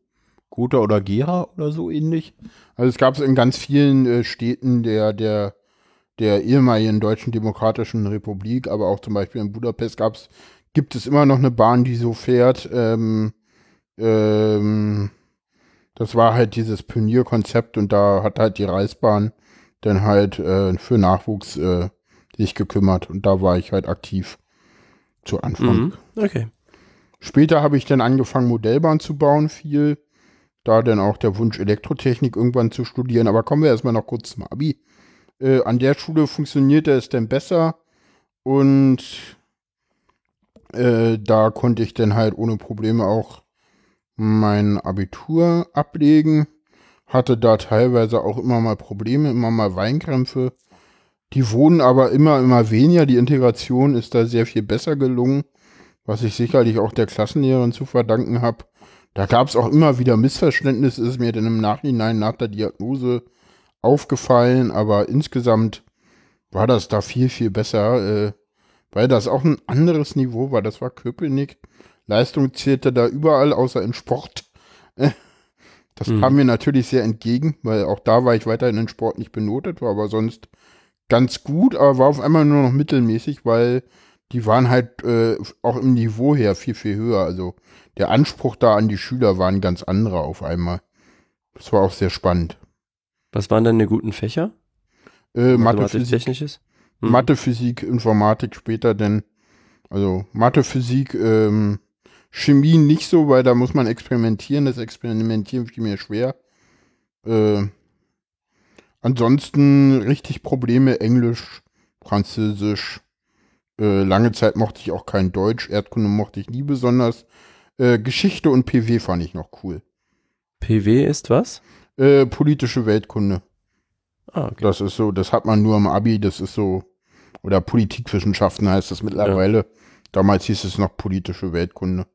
Gotha oder Gera oder so ähnlich. Also es gab es in ganz vielen äh, Städten der, der, der ehemaligen Deutschen Demokratischen Republik, aber auch zum Beispiel in Budapest gab es gibt es immer noch eine Bahn, die so fährt. Ähm, ähm, das war halt dieses Pionierkonzept und da hat halt die Reichsbahn dann halt äh, für Nachwuchs äh, sich gekümmert und da war ich halt aktiv zu Anfang. Mhm. Okay. Später habe ich dann angefangen, Modellbahn zu bauen, viel. Da dann auch der Wunsch, Elektrotechnik irgendwann zu studieren. Aber kommen wir erstmal noch kurz zum Abi. Äh, an der Schule funktionierte es dann besser und äh, da konnte ich dann halt ohne Probleme auch mein Abitur ablegen. Hatte da teilweise auch immer mal Probleme, immer mal Weinkrämpfe. Die wurden aber immer, immer weniger. Die Integration ist da sehr viel besser gelungen was ich sicherlich auch der Klassenlehrerin zu verdanken habe. Da gab es auch immer wieder Missverständnisse, ist mir dann im Nachhinein nach der Diagnose aufgefallen, aber insgesamt war das da viel, viel besser, äh, weil das auch ein anderes Niveau war. Das war Köpenick. Leistung zählte da überall, außer im Sport. Das Mhm. kam mir natürlich sehr entgegen, weil auch da war ich weiterhin in Sport nicht benotet, war aber sonst ganz gut, aber war auf einmal nur noch mittelmäßig, weil die waren halt äh, auch im Niveau her viel, viel höher. Also der Anspruch da an die Schüler war ein ganz anderer auf einmal. Das war auch sehr spannend. Was waren denn die guten Fächer? Äh, Mathe, Physik, Technisches? Mhm. Mathe, Physik, Informatik später denn. Also Mathe, Physik, ähm, Chemie nicht so, weil da muss man experimentieren. Das Experimentieren fiel mir schwer. Äh, ansonsten richtig Probleme Englisch, Französisch. Äh, lange Zeit mochte ich auch kein Deutsch. Erdkunde mochte ich nie besonders. Äh, Geschichte und PW fand ich noch cool. PW ist was? Äh, politische Weltkunde. Ah, okay. Das ist so, das hat man nur im Abi, das ist so, oder Politikwissenschaften heißt das mittlerweile. Damals hieß es noch politische Weltkunde.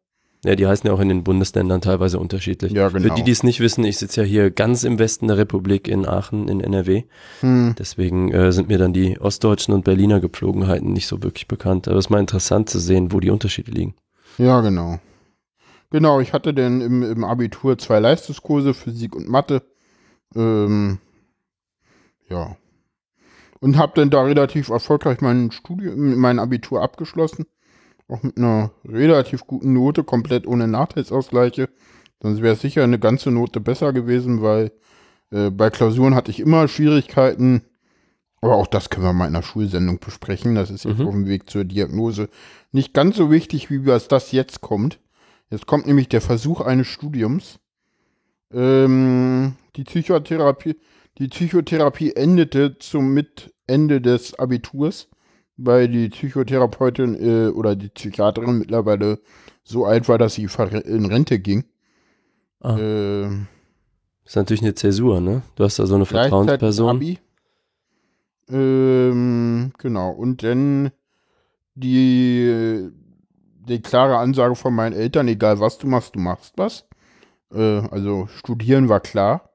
Ja, die heißen ja auch in den Bundesländern teilweise unterschiedlich. Ja, genau. Für die, die es nicht wissen, ich sitze ja hier ganz im Westen der Republik in Aachen in NRW. Hm. Deswegen äh, sind mir dann die ostdeutschen und Berliner Gepflogenheiten nicht so wirklich bekannt. Aber es ist mal interessant zu sehen, wo die Unterschiede liegen. Ja, genau. Genau, ich hatte dann im, im Abitur zwei Leistungskurse, Physik und Mathe. Ähm, ja. Und habe dann da relativ erfolgreich mein Studium, mein Abitur abgeschlossen. Auch mit einer relativ guten Note, komplett ohne Nachteilsausgleiche. Sonst wäre es sicher eine ganze Note besser gewesen, weil äh, bei Klausuren hatte ich immer Schwierigkeiten. Aber auch das können wir mal in einer Schulsendung besprechen. Das ist jetzt Mhm. auf dem Weg zur Diagnose nicht ganz so wichtig, wie was das jetzt kommt. Jetzt kommt nämlich der Versuch eines Studiums. Ähm, die Psychotherapie, die Psychotherapie endete zum mit Ende des Abiturs, weil die Psychotherapeutin äh, oder die Psychiaterin mittlerweile so alt war, dass sie in Rente ging. Ah. Ähm, Das ist natürlich eine Zäsur, ne? Du hast da so eine Vertrauensperson. Abi. Ähm, genau. Und dann die, die klare Ansage von meinen Eltern, egal was du machst, du machst was. Äh, also studieren war klar.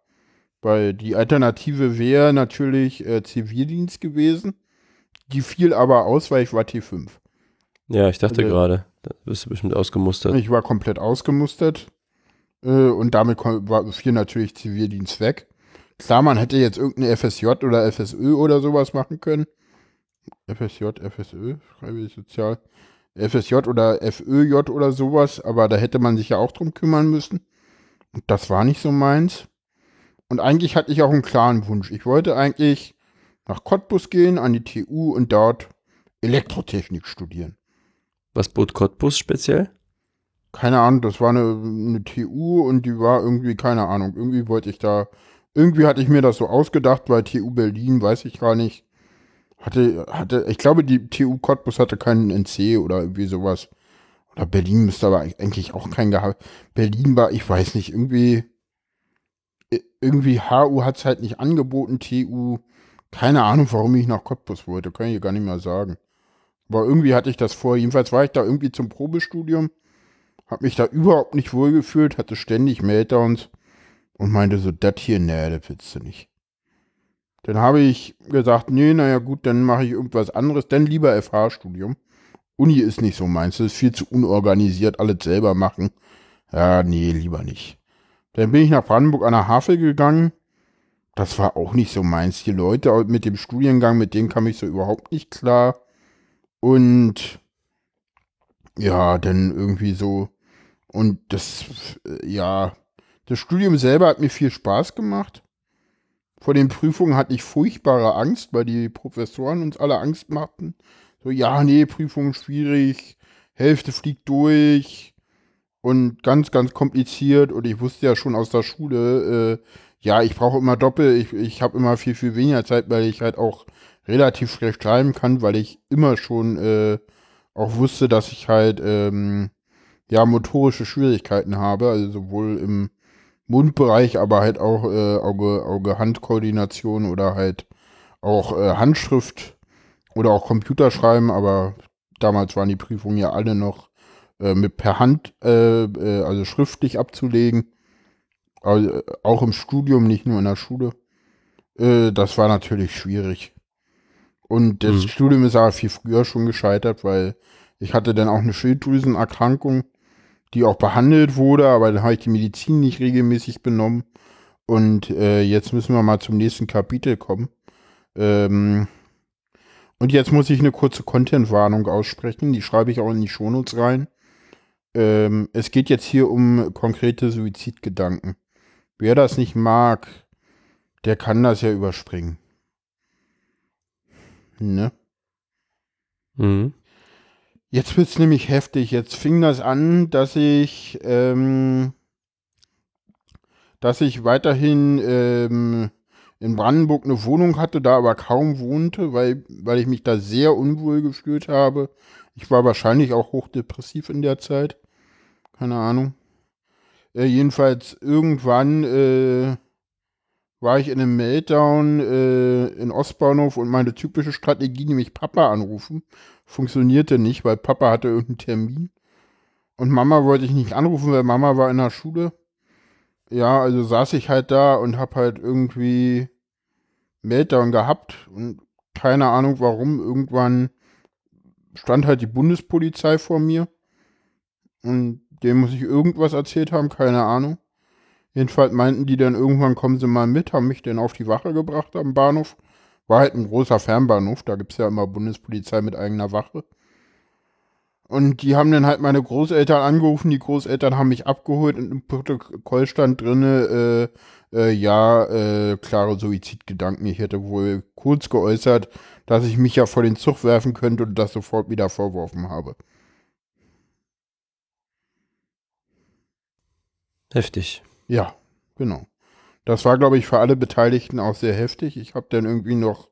Weil die Alternative wäre natürlich äh, Zivildienst gewesen. Die fiel aber aus, weil ich war T5. Ja, ich dachte Also- gerade, da wirst du bestimmt ausgemustert. Ich war komplett ausgemustert. Äh, und damit war, fiel natürlich Zivildienst weg. Klar, man hätte jetzt irgendeine FSJ oder FSÖ oder sowas machen können. FSJ, FSÖ, freiwillig sozial. FSJ oder FÖJ oder sowas, aber da hätte man sich ja auch drum kümmern müssen. Und das war nicht so meins. Und eigentlich hatte ich auch einen klaren Wunsch. Ich wollte eigentlich nach Cottbus gehen, an die TU und dort Elektrotechnik studieren. Was bot Cottbus speziell? keine Ahnung, das war eine, eine TU und die war irgendwie, keine Ahnung, irgendwie wollte ich da, irgendwie hatte ich mir das so ausgedacht, weil TU Berlin, weiß ich gar nicht, hatte, hatte, ich glaube, die TU Cottbus hatte keinen NC oder irgendwie sowas. Oder Berlin müsste aber eigentlich auch keinen gehabt. Berlin war, ich weiß nicht, irgendwie, irgendwie HU hat es halt nicht angeboten, TU, keine Ahnung, warum ich nach Cottbus wollte, kann ich gar nicht mehr sagen. Aber irgendwie hatte ich das vor. Jedenfalls war ich da irgendwie zum Probestudium hab mich da überhaupt nicht wohlgefühlt, hatte ständig Meltdowns und meinte so, das hier, nee, das willst du nicht. Dann habe ich gesagt, nee, naja gut, dann mache ich irgendwas anderes, dann lieber FH-Studium. Uni ist nicht so meins, das ist viel zu unorganisiert, alles selber machen. Ja, nee, lieber nicht. Dann bin ich nach Brandenburg an der Havel gegangen. Das war auch nicht so meins. Die Leute mit dem Studiengang, mit denen kam ich so überhaupt nicht klar. Und ja, dann irgendwie so. Und das, äh, ja, das Studium selber hat mir viel Spaß gemacht. Vor den Prüfungen hatte ich furchtbare Angst, weil die Professoren uns alle Angst machten. So, ja, nee, Prüfung schwierig, Hälfte fliegt durch und ganz, ganz kompliziert. Und ich wusste ja schon aus der Schule, äh, ja, ich brauche immer Doppel, ich, ich habe immer viel, viel weniger Zeit, weil ich halt auch relativ schlecht schreiben kann, weil ich immer schon äh, auch wusste, dass ich halt ähm, ja motorische Schwierigkeiten habe, also sowohl im Mundbereich, aber halt auch äh, Auge, Auge-Hand-Koordination oder halt auch äh, Handschrift oder auch Computerschreiben, aber damals waren die Prüfungen ja alle noch äh, mit per Hand, äh, äh, also schriftlich abzulegen. Also, auch im Studium, nicht nur in der Schule. Äh, das war natürlich schwierig. Und das Mhm. Studium ist aber viel früher schon gescheitert, weil ich hatte dann auch eine Schilddrüsenerkrankung, die auch behandelt wurde, aber dann habe ich die Medizin nicht regelmäßig benommen. Und äh, jetzt müssen wir mal zum nächsten Kapitel kommen. Ähm, und jetzt muss ich eine kurze Content-Warnung aussprechen. Die schreibe ich auch in die Shownotes rein. Ähm, es geht jetzt hier um konkrete Suizidgedanken. Wer das nicht mag, der kann das ja überspringen. Ne? Mhm. Jetzt wird's nämlich heftig. Jetzt fing das an, dass ich, ähm, dass ich weiterhin ähm, in Brandenburg eine Wohnung hatte, da aber kaum wohnte, weil, weil ich mich da sehr unwohl gefühlt habe. Ich war wahrscheinlich auch hochdepressiv in der Zeit. Keine Ahnung. Äh, jedenfalls irgendwann äh, war ich in einem Meltdown äh, in Ostbahnhof und meine typische Strategie, nämlich Papa anrufen, funktionierte nicht, weil Papa hatte irgendeinen Termin. Und Mama wollte ich nicht anrufen, weil Mama war in der Schule. Ja, also saß ich halt da und hab halt irgendwie Meltdown gehabt und keine Ahnung warum. Irgendwann stand halt die Bundespolizei vor mir und dem muss ich irgendwas erzählt haben, keine Ahnung. Jedenfalls meinten die dann irgendwann, kommen Sie mal mit, haben mich dann auf die Wache gebracht am Bahnhof. War halt ein großer Fernbahnhof, da gibt es ja immer Bundespolizei mit eigener Wache. Und die haben dann halt meine Großeltern angerufen, die Großeltern haben mich abgeholt und im Protokoll stand drinne, äh, äh, ja, äh, klare Suizidgedanken. Ich hätte wohl kurz geäußert, dass ich mich ja vor den Zug werfen könnte und das sofort wieder vorworfen habe. Heftig. Ja, genau. Das war, glaube ich, für alle Beteiligten auch sehr heftig. Ich habe dann irgendwie noch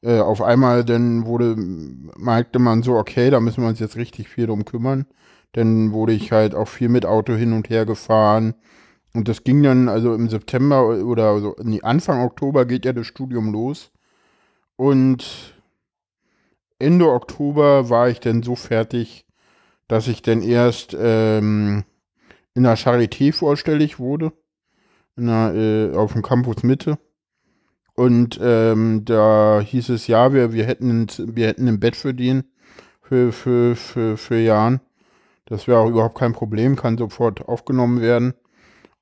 äh, auf einmal, dann wurde, merkte man so, okay, da müssen wir uns jetzt richtig viel drum kümmern. Dann wurde ich halt auch viel mit Auto hin und her gefahren. Und das ging dann, also im September oder so, nee, Anfang Oktober geht ja das Studium los. Und Ende Oktober war ich dann so fertig, dass ich dann erst ähm, in der Charité vorstellig wurde. Der, äh, auf dem Campus Mitte. Und ähm, da hieß es, ja, wir, wir, hätten, wir hätten ein Bett für den, für, für, für, für Jan. Das wäre auch überhaupt kein Problem, kann sofort aufgenommen werden.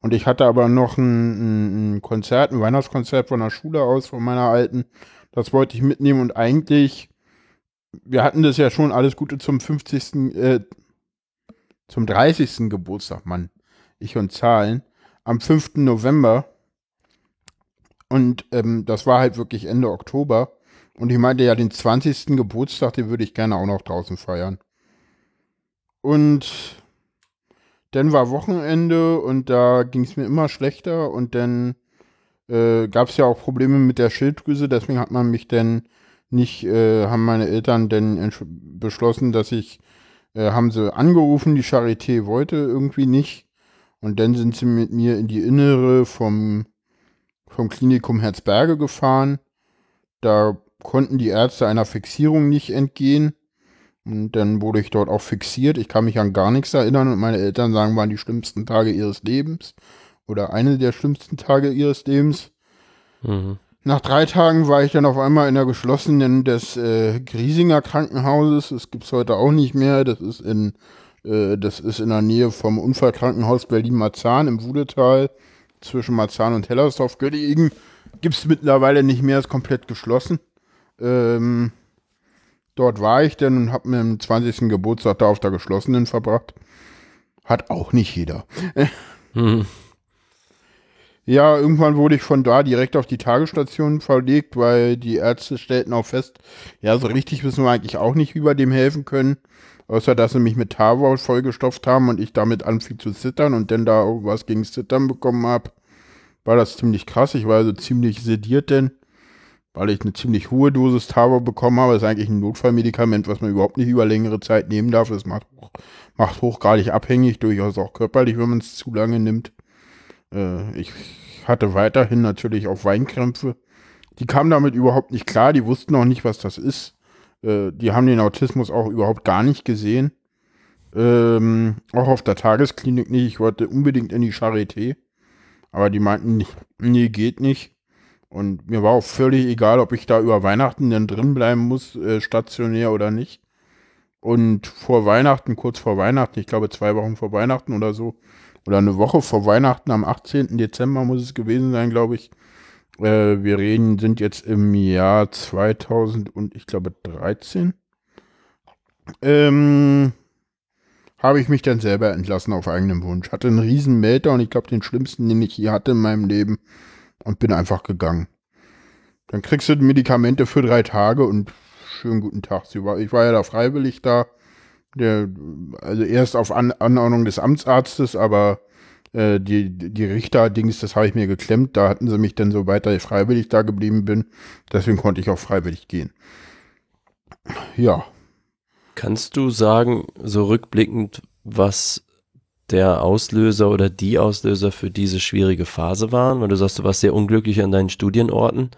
Und ich hatte aber noch ein, ein Konzert, ein Weihnachtskonzert von der Schule aus, von meiner alten. Das wollte ich mitnehmen und eigentlich, wir hatten das ja schon alles Gute zum 50. Äh, zum 30. Geburtstag, Mann. Ich und Zahlen. Am 5. November und ähm, das war halt wirklich Ende Oktober. Und ich meinte ja, den 20. Geburtstag, den würde ich gerne auch noch draußen feiern. Und dann war Wochenende und da ging es mir immer schlechter und dann äh, gab es ja auch Probleme mit der Schilddrüse, deswegen hat man mich dann nicht, äh, haben meine Eltern dann beschlossen, dass ich, äh, haben sie angerufen, die Charité wollte irgendwie nicht. Und dann sind sie mit mir in die Innere vom vom Klinikum Herzberge gefahren. Da konnten die Ärzte einer Fixierung nicht entgehen. Und dann wurde ich dort auch fixiert. Ich kann mich an gar nichts erinnern und meine Eltern sagen, waren die schlimmsten Tage ihres Lebens oder eine der schlimmsten Tage ihres Lebens. Mhm. Nach drei Tagen war ich dann auf einmal in der geschlossenen des äh, Griesinger Krankenhauses. Das gibt es heute auch nicht mehr. Das ist in, äh, das ist in der Nähe vom Unfallkrankenhaus Berlin-Marzahn im Wudetal zwischen Marzahn und Hellersdorf gelegen. Gibt es mittlerweile nicht mehr, ist komplett geschlossen. Ähm, dort war ich dann und habe mir am 20. Geburtstag da auf der geschlossenen verbracht. Hat auch nicht jeder. mhm. Ja, irgendwann wurde ich von da direkt auf die Tagesstation verlegt, weil die Ärzte stellten auch fest, ja, so richtig wissen wir eigentlich auch nicht, wie wir dem helfen können. Außer, dass sie mich mit Tavol vollgestopft haben und ich damit anfing zu zittern und dann da was gegen Zittern bekommen habe, war das ziemlich krass. Ich war also ziemlich sediert denn, weil ich eine ziemlich hohe Dosis Tavol bekommen habe. Das ist eigentlich ein Notfallmedikament, was man überhaupt nicht über längere Zeit nehmen darf. Das macht, macht hochgradig abhängig, durchaus auch körperlich, wenn man es zu lange nimmt. Äh, ich hatte weiterhin natürlich auch Weinkrämpfe. Die kamen damit überhaupt nicht klar, die wussten auch nicht, was das ist. Äh, die haben den Autismus auch überhaupt gar nicht gesehen. Ähm, auch auf der Tagesklinik nicht. Ich wollte unbedingt in die Charité. Aber die meinten, nee, geht nicht. Und mir war auch völlig egal, ob ich da über Weihnachten denn drin bleiben muss, äh, stationär oder nicht. Und vor Weihnachten, kurz vor Weihnachten, ich glaube zwei Wochen vor Weihnachten oder so, oder eine Woche vor Weihnachten, am 18. Dezember muss es gewesen sein, glaube ich, äh, wir reden, sind jetzt im Jahr 2000 und ich glaube 13. Ähm, habe ich mich dann selber entlassen auf eigenem Wunsch. Hatte einen riesen Melter ich glaube den schlimmsten, den ich je hatte in meinem Leben und bin einfach gegangen. Dann kriegst du Medikamente für drei Tage und schönen guten Tag. Ich war ja da freiwillig da. Der, also erst auf An Anordnung des Amtsarztes, aber äh, die, die Richter-Dings, das habe ich mir geklemmt. Da hatten sie mich dann so weiter freiwillig da geblieben bin. Deswegen konnte ich auch freiwillig gehen. Ja. Kannst du sagen, so rückblickend, was der Auslöser oder die Auslöser für diese schwierige Phase waren? Weil du sagst, du warst sehr unglücklich an deinen Studienorten.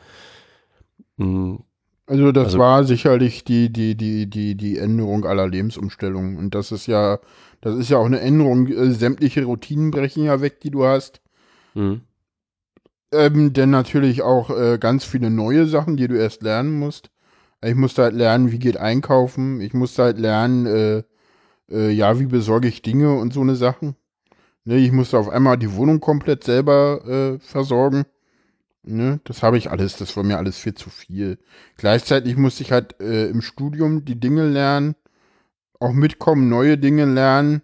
Also das Also- war sicherlich die, die, die, die, die Änderung aller Lebensumstellungen. Und das ist ja, das ist ja auch eine Änderung, äh, sämtliche Routinen brechen ja weg, die du hast. Mhm. Ähm, denn natürlich auch äh, ganz viele neue Sachen, die du erst lernen musst. Ich musste halt lernen, wie geht einkaufen. Ich musste halt lernen, äh, äh, ja, wie besorge ich Dinge und so eine Sachen. Ne, ich musste auf einmal die Wohnung komplett selber äh, versorgen. Ne, das habe ich alles, das war mir alles viel zu viel. Gleichzeitig musste ich halt äh, im Studium die Dinge lernen, auch mitkommen, neue Dinge lernen.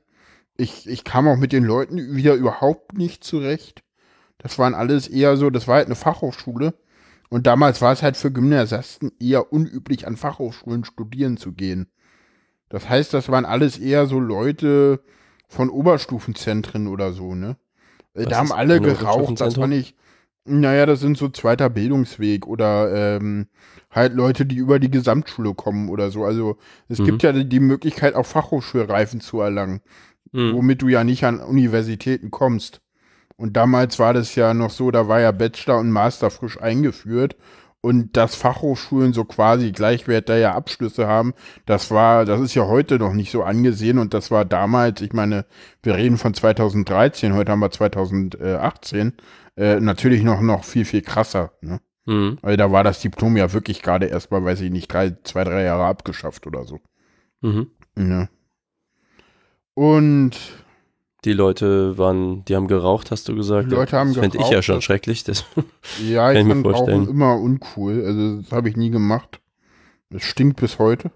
Ich, ich kam auch mit den Leuten wieder überhaupt nicht zurecht. Das waren alles eher so, das war halt eine Fachhochschule. Und damals war es halt für Gymnasiasten eher unüblich, an Fachhochschulen studieren zu gehen. Das heißt, das waren alles eher so Leute von Oberstufenzentren oder so, ne? Äh, Was Da haben alle geraucht, das war Oberstufenzentrum? Naja, das sind so zweiter Bildungsweg oder ähm, halt Leute, die über die Gesamtschule kommen oder so. Also es Mhm. gibt ja die Möglichkeit, auch Fachhochschulreifen zu erlangen Mhm. womit du ja nicht an Universitäten kommst. Und damals war das ja noch so, da war ja Bachelor und Master frisch eingeführt und dass Fachhochschulen so quasi gleichwertige Abschlüsse haben, das war, das ist ja heute noch nicht so angesehen und das war damals, ich meine, wir reden von 2013, heute haben wir 2018, äh, natürlich noch, noch viel, viel krasser, ne? Mhm. Weil da war das Diplom ja wirklich gerade erst mal, weiß ich nicht, drei, zwei, drei Jahre abgeschafft oder so. Mhm. Ne? Und Die Leute waren, die haben geraucht, hast du gesagt. Die Leute haben das fände ich ja geraucht, schon schrecklich. Das, Ja, ich ich mir vorstellen. Rauchen immer uncool. Also das habe ich nie gemacht. Es stinkt bis heute.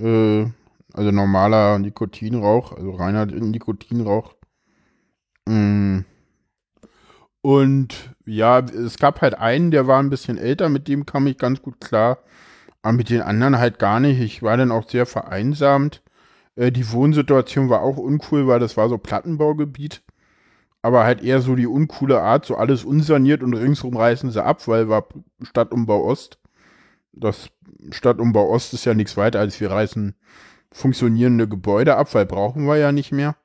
Äh, also normaler Nikotinrauch, also reiner Nikotinrauch. Mm. Und ja, es gab halt einen, der war ein bisschen älter, mit dem kam ich ganz gut klar. Aber mit den anderen halt gar nicht. Ich war dann auch sehr vereinsamt. Äh, die Wohnsituation war auch uncool, weil das war so Plattenbaugebiet aber halt eher so die uncoole Art, so alles unsaniert und ringsrum reißen sie ab, weil war Stadtumbau Ost. Das Stadtumbau Ost ist ja nichts weiter, als wir reißen funktionierende Gebäude ab, weil brauchen wir ja nicht mehr.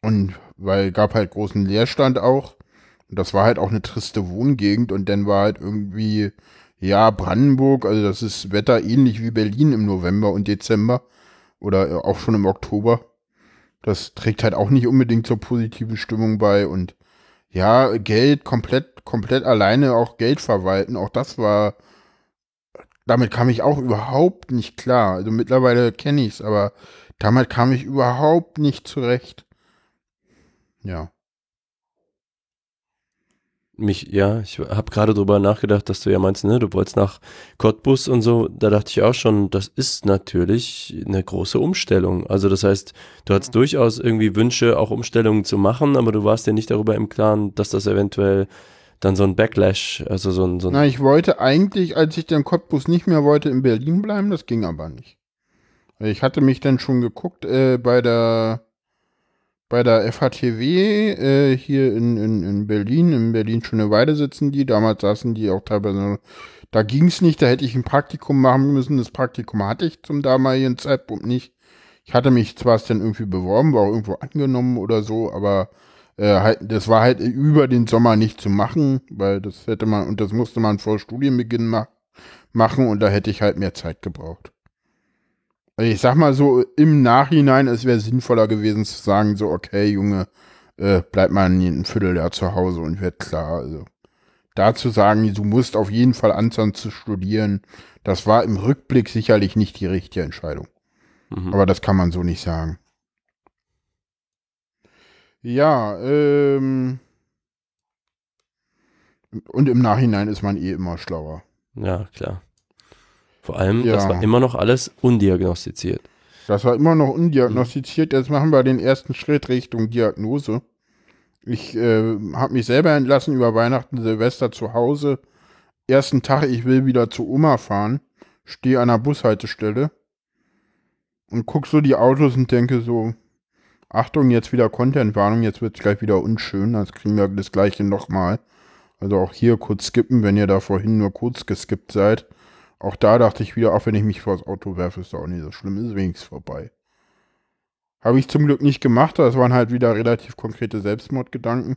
Und weil gab halt großen Leerstand auch. Und das war halt auch eine triste Wohngegend und dann war halt irgendwie, ja, Brandenburg, also das ist Wetter ähnlich wie Berlin im November und Dezember oder äh, auch schon im Oktober. Das trägt halt auch nicht unbedingt zur positiven Stimmung bei und ja, Geld komplett, komplett alleine auch Geld verwalten, auch das war, damit kam ich auch überhaupt nicht klar. Also mittlerweile kenne ich es, aber damit kam ich überhaupt nicht zurecht. Ja. mich, ja, ich habe gerade drüber nachgedacht, dass du ja meinst, ne, du wolltest nach Cottbus und so. Da dachte ich auch schon, das ist natürlich eine große Umstellung. Also das heißt, du hattest durchaus irgendwie Wünsche, auch Umstellungen zu machen, aber du warst dir nicht darüber im Klaren, dass das eventuell dann so ein Backlash, also so ein, so ein Na, ich wollte eigentlich, als ich den Cottbus nicht mehr wollte, in Berlin bleiben, das ging aber nicht. Ich hatte mich dann schon geguckt äh, bei der bei der FHTW äh, hier in, in, in Berlin, in Berlin Schöneweide sitzen die, damals saßen die auch teilweise, da ging es nicht, da hätte ich ein Praktikum machen müssen, das Praktikum hatte ich zum damaligen Zeitpunkt nicht. Ich hatte mich zwar dann irgendwie beworben, war auch irgendwo angenommen oder so, aber äh, halt, das war halt über den Sommer nicht zu machen, weil das hätte man, und das musste man vor Studienbeginn ma machen und da hätte ich halt mehr Zeit gebraucht. Also ich sag mal so, im Nachhinein, es wäre sinnvoller gewesen zu sagen, so, okay, Junge, äh, bleib mal ein, ein Vierteljahr zu Hause und wird klar. Also da zu sagen, du musst auf jeden Fall anfangen zu studieren, das war im Rückblick sicherlich nicht die richtige Entscheidung. Mhm. Aber das kann man so nicht sagen. Ja, ähm. Und im Nachhinein ist man eh immer schlauer. Ja, klar. Vor allem, das Ja. war immer noch alles undiagnostiziert. Das war immer noch undiagnostiziert. Jetzt machen wir den ersten Schritt Richtung Diagnose. Ich äh, habe mich selber entlassen über Weihnachten, Silvester zu Hause. Ersten Tag, ich will wieder zu Oma fahren. Stehe an der Bushaltestelle und guck so die Autos und denke so, Achtung, jetzt wieder Contentwarnung, jetzt wird es gleich wieder unschön, das kriegen wir das gleiche nochmal. Also auch hier kurz skippen, wenn ihr da vorhin nur kurz geskippt seid. Auch da dachte ich wieder, auch wenn ich mich vors Auto werfe, ist doch auch nicht so schlimm, ist wenigstens vorbei. Habe ich zum Glück nicht gemacht, das waren halt wieder relativ konkrete Selbstmordgedanken.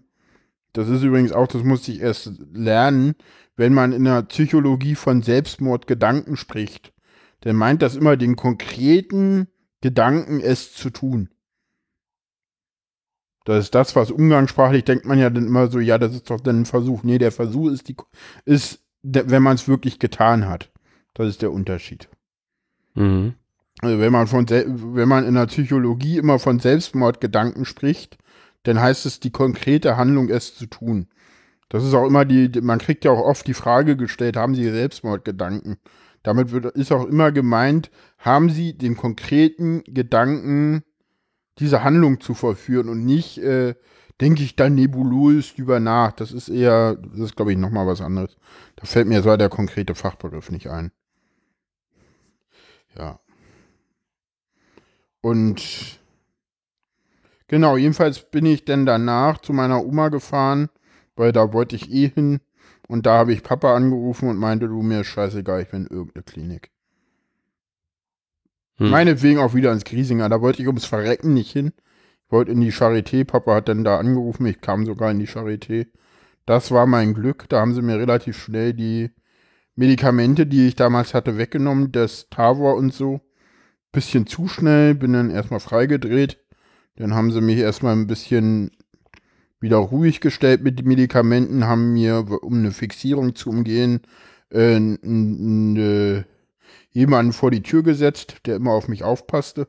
Das ist übrigens auch, das musste ich erst lernen, wenn man in der Psychologie von Selbstmordgedanken spricht. Dann meint das immer den konkreten Gedanken, es zu tun. Das ist das, was umgangssprachlich denkt man ja dann immer so, ja, das ist doch dann ein Versuch. Nee, der Versuch ist die, ist, wenn man es wirklich getan hat. Das ist der Unterschied. Mhm. Also wenn man von, wenn man in der Psychologie immer von Selbstmordgedanken spricht, dann heißt es die konkrete Handlung, es zu tun. Das ist auch immer die, man kriegt ja auch oft die Frage gestellt, haben Sie Selbstmordgedanken? Damit wird, ist auch immer gemeint, haben Sie den konkreten Gedanken, diese Handlung zu vollführen und nicht, äh, denke ich dann nebulös drüber nach. Das ist eher, das ist glaube ich nochmal was anderes. Da fällt mir so der konkrete Fachbegriff nicht ein. Ja. Und genau, jedenfalls bin ich dann danach zu meiner Oma gefahren, weil da wollte ich eh hin. Und da habe ich Papa angerufen und meinte, du, mir ist scheißegal, ich bin in irgendeine Klinik. Hm. Meinetwegen auch wieder ins Griesinger. Da wollte ich ums Verrecken nicht hin. Ich wollte in die Charité. Papa hat dann da angerufen. Ich kam sogar in die Charité. Das war mein Glück. Da haben sie mir relativ schnell die Medikamente, die ich damals hatte, weggenommen. Das Tavor und so. Bisschen zu schnell. Bin dann erstmal freigedreht. Dann haben sie mich erstmal ein bisschen wieder ruhig gestellt mit den Medikamenten, haben mir, um eine Fixierung zu umgehen, äh, eine jemanden vor die Tür gesetzt, der immer auf mich aufpasste.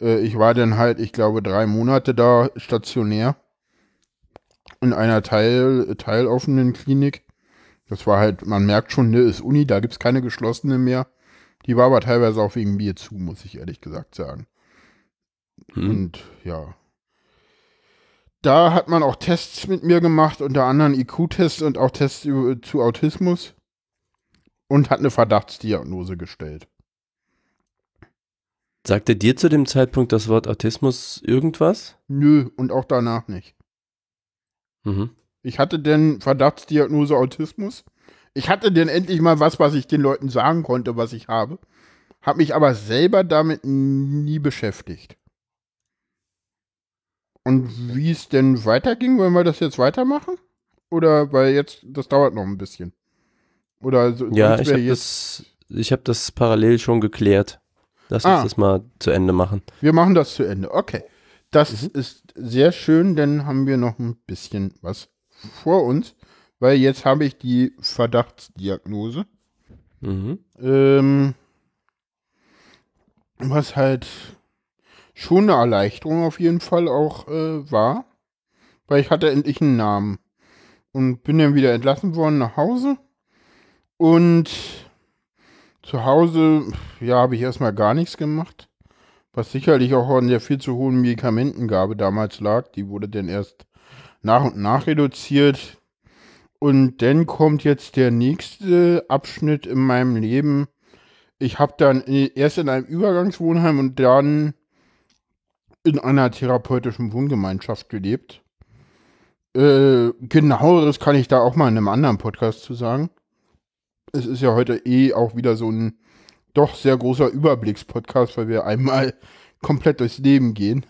Äh, ich war dann halt, ich glaube, drei Monate da stationär in einer Teil, teiloffenen Klinik. Das war halt, man merkt schon, ne, ist Uni, da gibt's keine geschlossene mehr. Die war aber teilweise auch wegen mir zu, muss ich ehrlich gesagt sagen. Hm. Und ja. Da hat man auch Tests mit mir gemacht, unter anderem IQ-Tests und auch Tests zu Autismus und hat eine Verdachtsdiagnose gestellt. Sagte dir zu dem Zeitpunkt das Wort Autismus irgendwas? Nö, und auch danach nicht. Mhm. Ich hatte denn Verdachtsdiagnose Autismus. Ich hatte denn endlich mal was, was ich den Leuten sagen konnte, was ich habe. Hab mich aber selber damit nie beschäftigt. Und wie es denn weiterging, wollen wir das jetzt weitermachen? Oder weil jetzt, das dauert noch ein bisschen. Oder so, ja, ich habe das, hab das parallel schon geklärt. Lass ah. uns das mal zu Ende machen. Wir machen das zu Ende. Okay. Das mhm. ist sehr schön, denn haben wir noch ein bisschen was vor uns, weil jetzt habe ich die Verdachtsdiagnose. Mhm. Ähm, was halt schon eine Erleichterung auf jeden Fall auch äh, war, weil ich hatte endlich einen Namen und bin dann wieder entlassen worden nach Hause und zu Hause, ja, habe ich erstmal gar nichts gemacht. Was sicherlich auch an der viel zu hohen Medikamentengabe damals lag. Die wurde dann erst nach und nach reduziert. Und dann kommt jetzt der nächste Abschnitt in meinem Leben. Ich habe dann erst in einem Übergangswohnheim und dann in einer therapeutischen Wohngemeinschaft gelebt. Äh, genaueres kann ich da auch mal in einem anderen Podcast zu sagen es ist ja heute eh auch wieder so ein doch sehr großer Überblickspodcast, weil wir einmal komplett durchs Leben gehen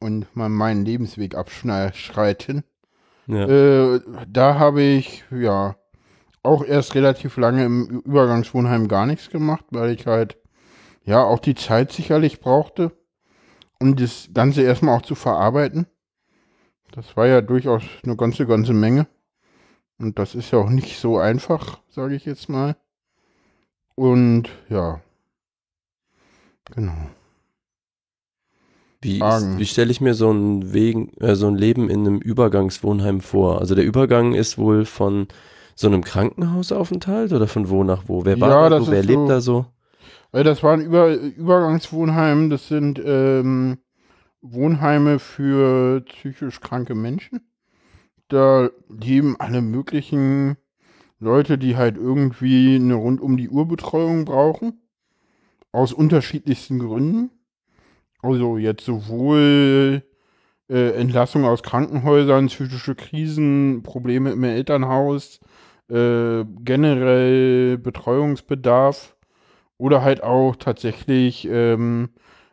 und mal meinen Lebensweg abschreiten. Ja. Äh, da habe ich, ja, auch erst relativ lange im Übergangswohnheim gar nichts gemacht, weil ich halt, ja, auch die Zeit sicherlich brauchte, um das Ganze erstmal auch zu verarbeiten. Das war ja durchaus eine ganze, ganze Menge. Und das ist ja auch nicht so einfach, sage ich jetzt mal. Und ja, genau. Wie, wie stelle ich mir so ein, Wegen, äh, so ein Leben in einem Übergangswohnheim vor? Also der Übergang ist wohl von so einem Krankenhausaufenthalt oder von wo nach wo? Wer war ja, da so? Wer lebt so, da so? Das war ein Über Übergangswohnheim. Das sind ähm, Wohnheime für psychisch kranke Menschen da leben alle möglichen Leute, die halt irgendwie eine rund um die Uhr Betreuung brauchen. Aus unterschiedlichsten Gründen. Also jetzt sowohl äh, Entlassung aus Krankenhäusern, psychische Krisen, Probleme im Elternhaus, äh, generell Betreuungsbedarf oder halt auch tatsächlich, ähm,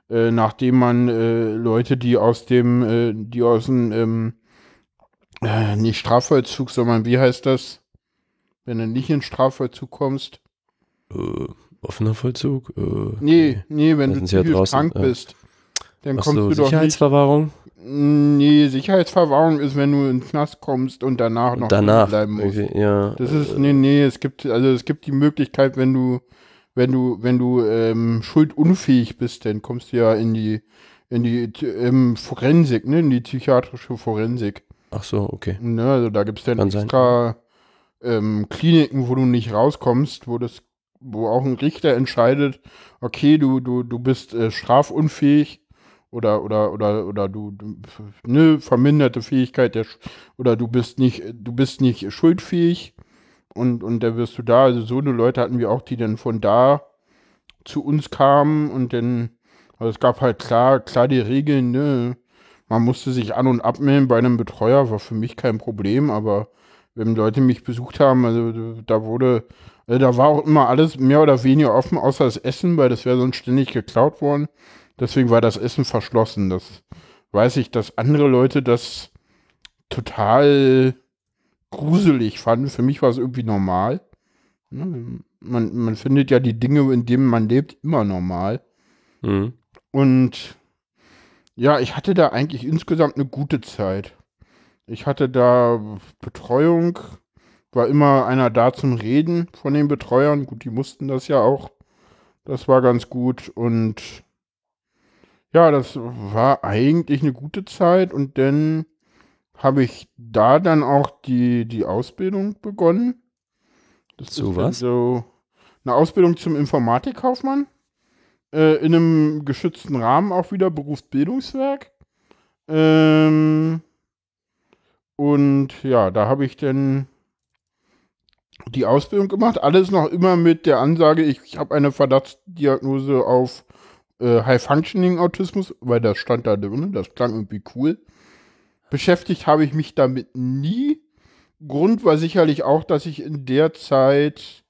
äh, nachdem man äh, Leute, die aus dem, äh, die aus dem ähm, Äh, nicht Strafvollzug, sondern wie heißt das? Wenn du nicht in Strafvollzug kommst? Äh, offener Vollzug? Äh, Nee, nee, wenn du draußen, krank bist. Dann Ach kommst so, du doch nicht. Sicherheitsverwahrung? Nee, Sicherheitsverwahrung ist, wenn du in den Knast kommst und danach noch Danach. bleiben musst. Okay, ja. Das ist, nee, nee, es gibt, also es gibt die Möglichkeit, wenn du, wenn du, wenn du ähm, schuldunfähig bist, dann kommst du ja in die, in die ähm, Forensik, ne, in die psychiatrische Forensik. Ach so, okay. Ne, also da gibt es dann Kann extra ähm, Kliniken, wo du nicht rauskommst, wo das, wo auch ein Richter entscheidet, okay, du, du, du bist äh, strafunfähig oder oder oder oder du, du ne verminderte Fähigkeit der oder du bist nicht du bist nicht schuldfähig und und da wirst du da. Also so eine Leute hatten wir auch die dann von da zu uns kamen und dann also es gab halt klar klar die Regeln ne. Man musste sich an und abmelden bei einem Betreuer war für mich kein Problem aber wenn Leute mich besucht haben also da wurde also da war auch immer alles mehr oder weniger offen außer das Essen weil das wäre sonst ständig geklaut worden Deswegen war das Essen verschlossen. Das weiß ich, dass andere Leute das total gruselig fanden. Für mich war es irgendwie normal. Ne, Man, man findet ja die Dinge, in denen man lebt, immer normal. Mhm. Und ja, ich hatte da eigentlich insgesamt eine gute Zeit. Ich hatte da Betreuung, war immer einer da zum Reden von den Betreuern. Gut, die mussten das ja auch. Das war ganz gut. Und ja, das war eigentlich eine gute Zeit. Und dann habe ich da dann auch die, die Ausbildung begonnen. Das Zu was? So eine Ausbildung zum Informatikkaufmann. Äh, in einem geschützten Rahmen auch wieder Berufsbildungswerk. Ähm, und ja, da habe ich dann die Ausbildung gemacht. Alles noch immer mit der Ansage, ich, ich habe eine Verdachtsdiagnose auf äh, High-Functioning-Autismus, weil das stand da drin, das klang irgendwie cool. Beschäftigt habe ich mich damit nie. Grund war sicherlich auch, dass ich in der Zeit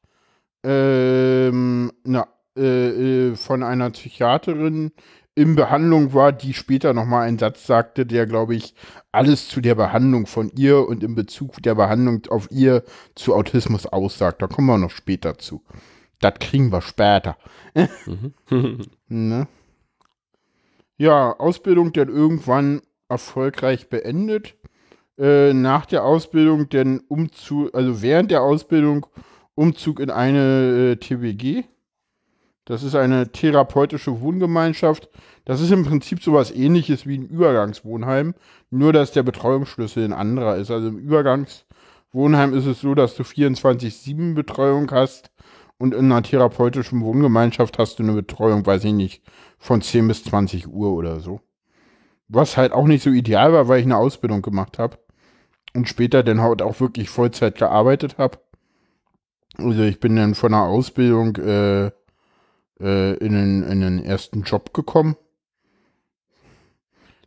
ähm, na, äh, äh, von einer Psychiaterin in Behandlung war, die später nochmal einen Satz sagte, der, glaube ich, alles zu der Behandlung von ihr und in Bezug der Behandlung auf ihr zu Autismus aussagt. Da kommen wir noch später zu. Das kriegen wir später. Mhm. Ne? Ja, Ausbildung dann irgendwann erfolgreich beendet. Äh, nach der Ausbildung dann Umzug, also während der Ausbildung Umzug in eine äh, TWG. Das ist eine therapeutische Wohngemeinschaft. Das ist im Prinzip sowas ähnliches wie ein Übergangswohnheim, nur dass der Betreuungsschlüssel ein anderer ist. Also im Übergangswohnheim ist es so, dass du 24-7 Betreuung hast und in einer therapeutischen Wohngemeinschaft hast du eine Betreuung, weiß ich nicht, von 10 bis 20 Uhr oder so. Was halt auch nicht so ideal war, weil ich eine Ausbildung gemacht habe und später dann halt auch wirklich Vollzeit gearbeitet habe. Also ich bin dann von der Ausbildung äh, äh, in, den, in den ersten Job gekommen.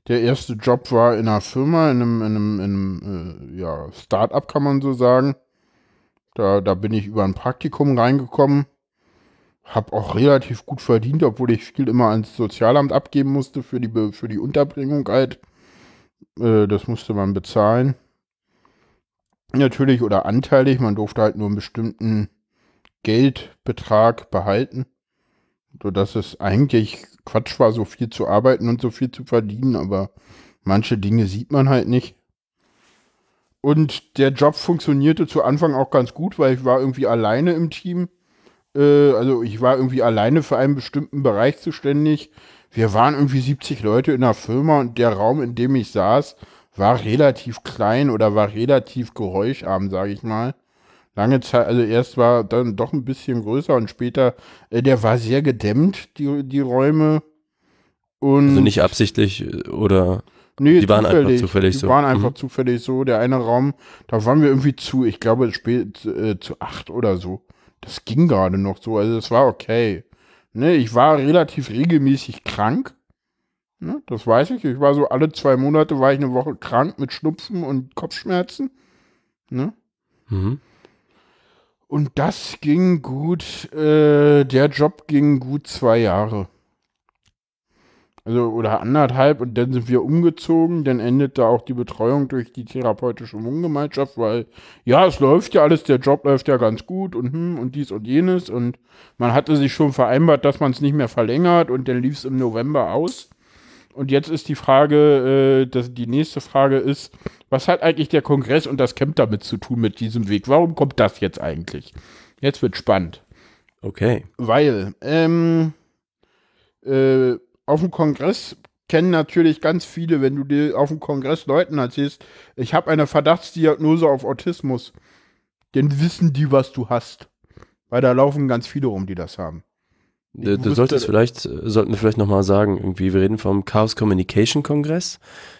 Der erste Job war in einer Firma, in einem, in einem, in einem äh, ja, Start-up kann man so sagen. Da, da bin ich über ein Praktikum reingekommen. Hab auch relativ gut verdient, obwohl ich viel immer ans Sozialamt abgeben musste für die, für die Unterbringung halt. Äh, das musste man bezahlen. Natürlich oder anteilig. Man durfte halt nur einen bestimmten Geldbetrag behalten. Sodass es eigentlich Quatsch war, so viel zu arbeiten und so viel zu verdienen. Aber manche Dinge sieht man halt nicht. Und der Job funktionierte zu Anfang auch ganz gut, weil ich war irgendwie alleine im Team. Äh, also ich war irgendwie alleine für einen bestimmten Bereich zuständig. Wir waren irgendwie 70 Leute in der Firma und der Raum, in dem ich saß, war relativ klein oder war relativ geräuscharm, sage ich mal. Lange Zeit, also erst war dann doch ein bisschen größer und später, äh, der war sehr gedämmt, die, die Räume. Und Also nicht absichtlich äh, oder Nee, Die waren einfach zufällig die so. waren einfach Mhm. zufällig so. Der eine Raum, da waren wir irgendwie zu, ich glaube, spät, äh, zu acht oder so. Das ging gerade noch so, also das war okay. Ne, ich war relativ regelmäßig krank. Ne, das weiß ich. Ich war so alle zwei Monate war ich eine Woche krank mit Schnupfen und Kopfschmerzen. Ne? mhm. Und das ging gut, äh, der Job ging gut zwei Jahre. Also, oder anderthalb und dann sind wir umgezogen. Dann endet da auch die Betreuung durch die therapeutische Wohngemeinschaft, weil, ja, es läuft ja alles, der Job läuft ja ganz gut und hm, und dies und jenes. Und man hatte sich schon vereinbart, dass man es nicht mehr verlängert und dann lief es im November aus. Und jetzt ist die Frage, äh, dass die nächste Frage ist, was hat eigentlich der Kongress und das Camp damit zu tun mit diesem Weg? Warum kommt das jetzt eigentlich? Jetzt wird spannend. Okay. Weil, ähm, äh, auf dem Kongress kennen natürlich ganz viele, wenn du dir auf dem Kongress Leuten erzählst, ich habe eine Verdachtsdiagnose auf Autismus, dann wissen die, was du hast. Weil da laufen ganz viele rum, die das haben. Du, du solltest vielleicht, sollten wir vielleicht nochmal sagen, irgendwie, wir reden vom Chaos Communication Kongress.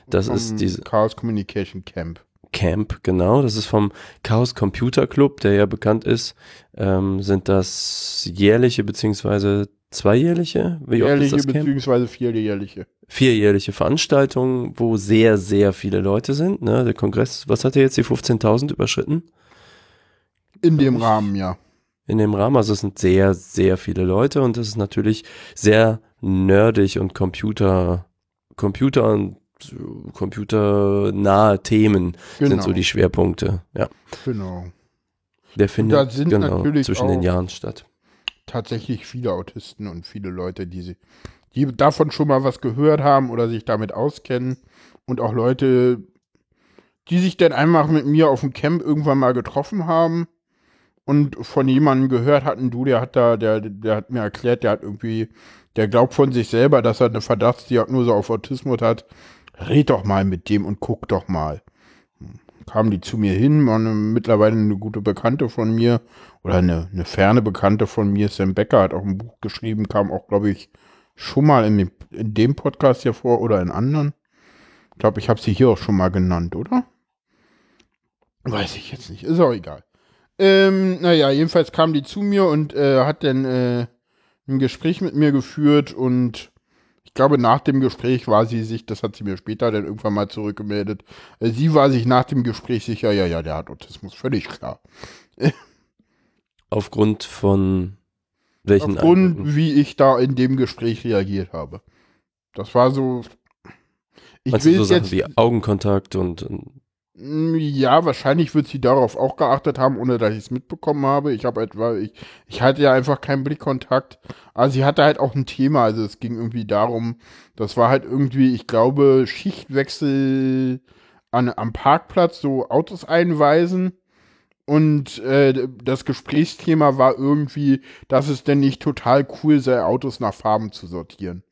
Das ist diese. Chaos Communication Camp. Camp, genau. Das ist vom Chaos Computer Club, der ja bekannt ist. Ähm, sind das jährliche beziehungsweise zweijährliche? Wie jährliche beziehungsweise vierjährliche. Vierjährliche Veranstaltungen, wo sehr, sehr viele Leute sind. Ne? Der Kongress, was hat er jetzt, die 15.000 überschritten? In dem Rahmen, ja. In dem Rahmen, also es sind sehr, sehr viele Leute und es ist natürlich sehr nerdig und Computer, Computer und computernahe Themen genau. sind so die Schwerpunkte. Ja. Genau. Der findet genau, zwischen den Jahren statt. Tatsächlich viele Autisten und viele Leute, die, sie, die davon schon mal was gehört haben oder sich damit auskennen. Und auch Leute, die sich dann einfach mit mir auf dem Camp irgendwann mal getroffen haben und von jemandem gehört hatten, du, der hat da, der, der hat mir erklärt, der hat irgendwie, der glaubt von sich selber, dass er eine Verdachtsdiagnose auf Autismus hat red doch mal mit dem und guck doch mal. Kamen die zu mir hin, war eine, mittlerweile eine gute Bekannte von mir oder eine, eine ferne Bekannte von mir, Sam Becker, hat auch ein Buch geschrieben, kam auch, glaube ich, schon mal in dem, in dem Podcast hier vor oder in anderen. Ich glaube, ich habe sie hier auch schon mal genannt, oder? Weiß ich jetzt nicht, ist auch egal. Ähm, naja, jedenfalls kam die zu mir und äh, hat dann äh, ein Gespräch mit mir geführt und ich glaube, nach dem Gespräch war sie sich, das hat sie mir später dann irgendwann mal zurückgemeldet, äh, sie war sich nach dem Gespräch sicher, ja, ja, der hat Autismus, völlig klar. Aufgrund von welchen Aufgrund, Eindrücken? wie ich da in dem Gespräch reagiert habe. Das war so. Ich will so Sachen jetzt, wie Augenkontakt und, und ja, wahrscheinlich wird sie darauf auch geachtet haben, ohne dass ich es mitbekommen habe. Ich habe etwa, ich, ich hatte ja einfach keinen Blickkontakt. Aber sie hatte halt auch ein Thema. Also es ging irgendwie darum, das war halt irgendwie, ich glaube, Schichtwechsel an, am Parkplatz, so Autos einweisen. Und äh, das Gesprächsthema war irgendwie, dass es denn nicht total cool sei, Autos nach Farben zu sortieren.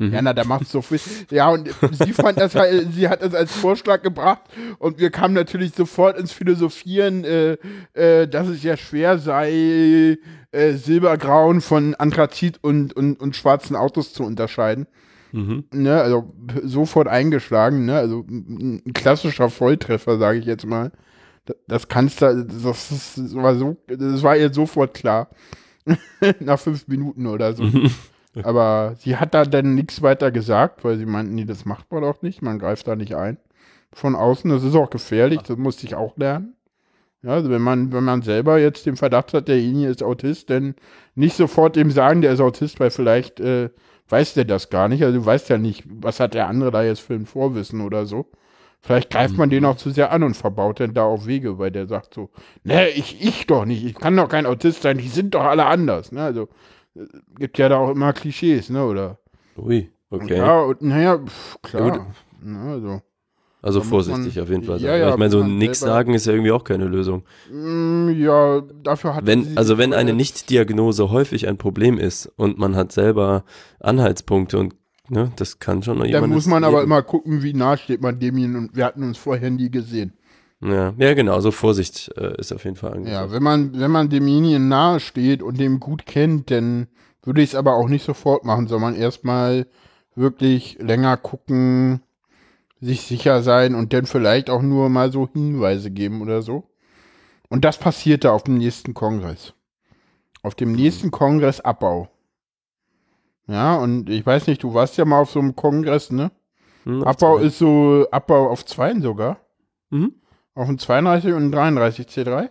Mhm. Ja, na, der macht so viel. Ja, und sie fand das halt, sie hat das als Vorschlag gebracht und wir kamen natürlich sofort ins Philosophieren, äh, äh, dass es ja schwer sei, äh, Silbergrauen von Anthrazit und, und, und schwarzen Autos zu unterscheiden. Mhm. Ne, also sofort eingeschlagen, ne? Also ein klassischer Volltreffer, sage ich jetzt mal. Das kannst du, das, das war so, das war ihr sofort klar. Nach fünf Minuten oder so. Mhm. Aber sie hat da dann nichts weiter gesagt, weil sie meinten, nee, das macht man doch nicht, man greift da nicht ein. Von außen, das ist auch gefährlich, das musste ich auch lernen. Ja, also wenn man, wenn man selber jetzt den Verdacht hat, derjenige ist Autist, dann nicht sofort dem sagen, der ist Autist, weil vielleicht äh, weiß der das gar nicht. Also du weißt ja nicht, was hat der andere da jetzt für ein Vorwissen oder so. Vielleicht greift man den mhm. auch zu sehr an und verbaut dann da auf Wege, weil der sagt so, ne, ich, ich doch nicht, ich kann doch kein Autist sein, die sind doch alle anders. Ne? Also gibt ja da auch immer Klischees, ne, oder? Ui, okay. Ja, und naja, klar. Ja, also. Also vorsichtig man, auf jeden Fall. Ja, ja, ich meine, so nichts sagen ist ja irgendwie auch keine Lösung. Mm, ja, dafür hat wenn, Also wenn eine Nichtdiagnose häufig ein Problem ist und man hat selber Anhaltspunkte und ne, das kann schon noch jemand. Dann muss man aber immer gucken, wie nah steht man demjenigen und wir hatten uns vorher nie gesehen. Ja, ja genau, also Vorsicht äh, ist auf jeden Fall angesagt. Ja, wenn man, wenn man demjenigen nahe steht und dem gut kennt, dann würde ich es aber auch nicht sofort machen, sondern erstmal wirklich länger gucken, sich sicher sein und dann vielleicht auch nur mal so Hinweise geben oder so. Und das passierte auf dem nächsten Kongress. Auf dem nächsten Kongress Abbau. Ja, und ich weiß nicht, du warst ja mal auf so einem Kongress, ne? Hm, Abbau zwei. ist so Abbau auf zwei sogar. Mhm. Auf dem 32 und 33 C3?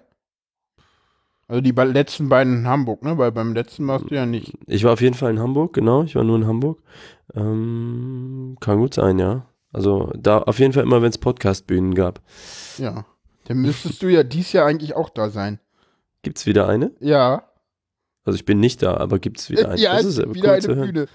Also die letzten beiden in Hamburg, ne? Weil beim letzten warst du ja nicht. Ich war auf jeden Fall in Hamburg, genau. Ich war nur in Hamburg. Ähm, kann gut sein, ja. Also da auf jeden Fall immer, wenn es Podcast-Bühnen gab. Ja. Dann müsstest du ja dies Jahr eigentlich auch da sein. Gibt's wieder eine? Ja. Also ich bin nicht da, aber gibt's wieder eine? Ja, das ist wieder cool eine zu hören. Bühne.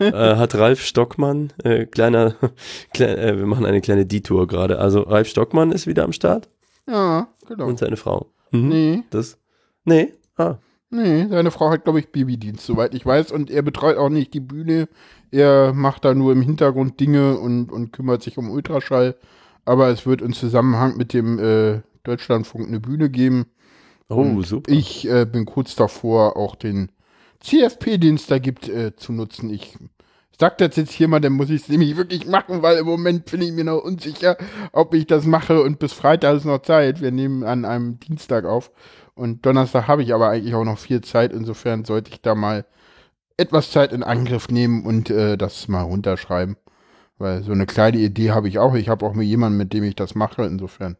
äh, hat Ralf Stockmann, äh, kleiner, klei äh, wir machen eine kleine Detour gerade. Also Ralf Stockmann ist wieder am Start Ja, genau. und seine Frau. Mhm. Nee, Das, nee, ah, nee, seine Frau hat, glaube ich, Babydienst, soweit ich weiß. Und er betreut auch nicht die Bühne. Er macht da nur im Hintergrund Dinge und, und kümmert sich um Ultraschall. Aber es wird im Zusammenhang mit dem äh, Deutschlandfunk eine Bühne geben. Oh, super. Ich äh, bin kurz davor, auch den CFP, den es da gibt, äh, zu nutzen. Ich sag das jetzt hier mal, dann muss ich es nämlich wirklich machen, weil im Moment bin ich mir noch unsicher, ob ich das mache. Und bis Freitag ist noch Zeit. Wir nehmen an einem Dienstag auf. Und Donnerstag habe ich aber eigentlich auch noch viel Zeit. Insofern sollte ich da mal etwas Zeit in Angriff nehmen und äh, das mal runterschreiben. Weil so eine kleine Idee habe ich auch. Ich habe auch mir jemanden, mit dem ich das mache. Insofern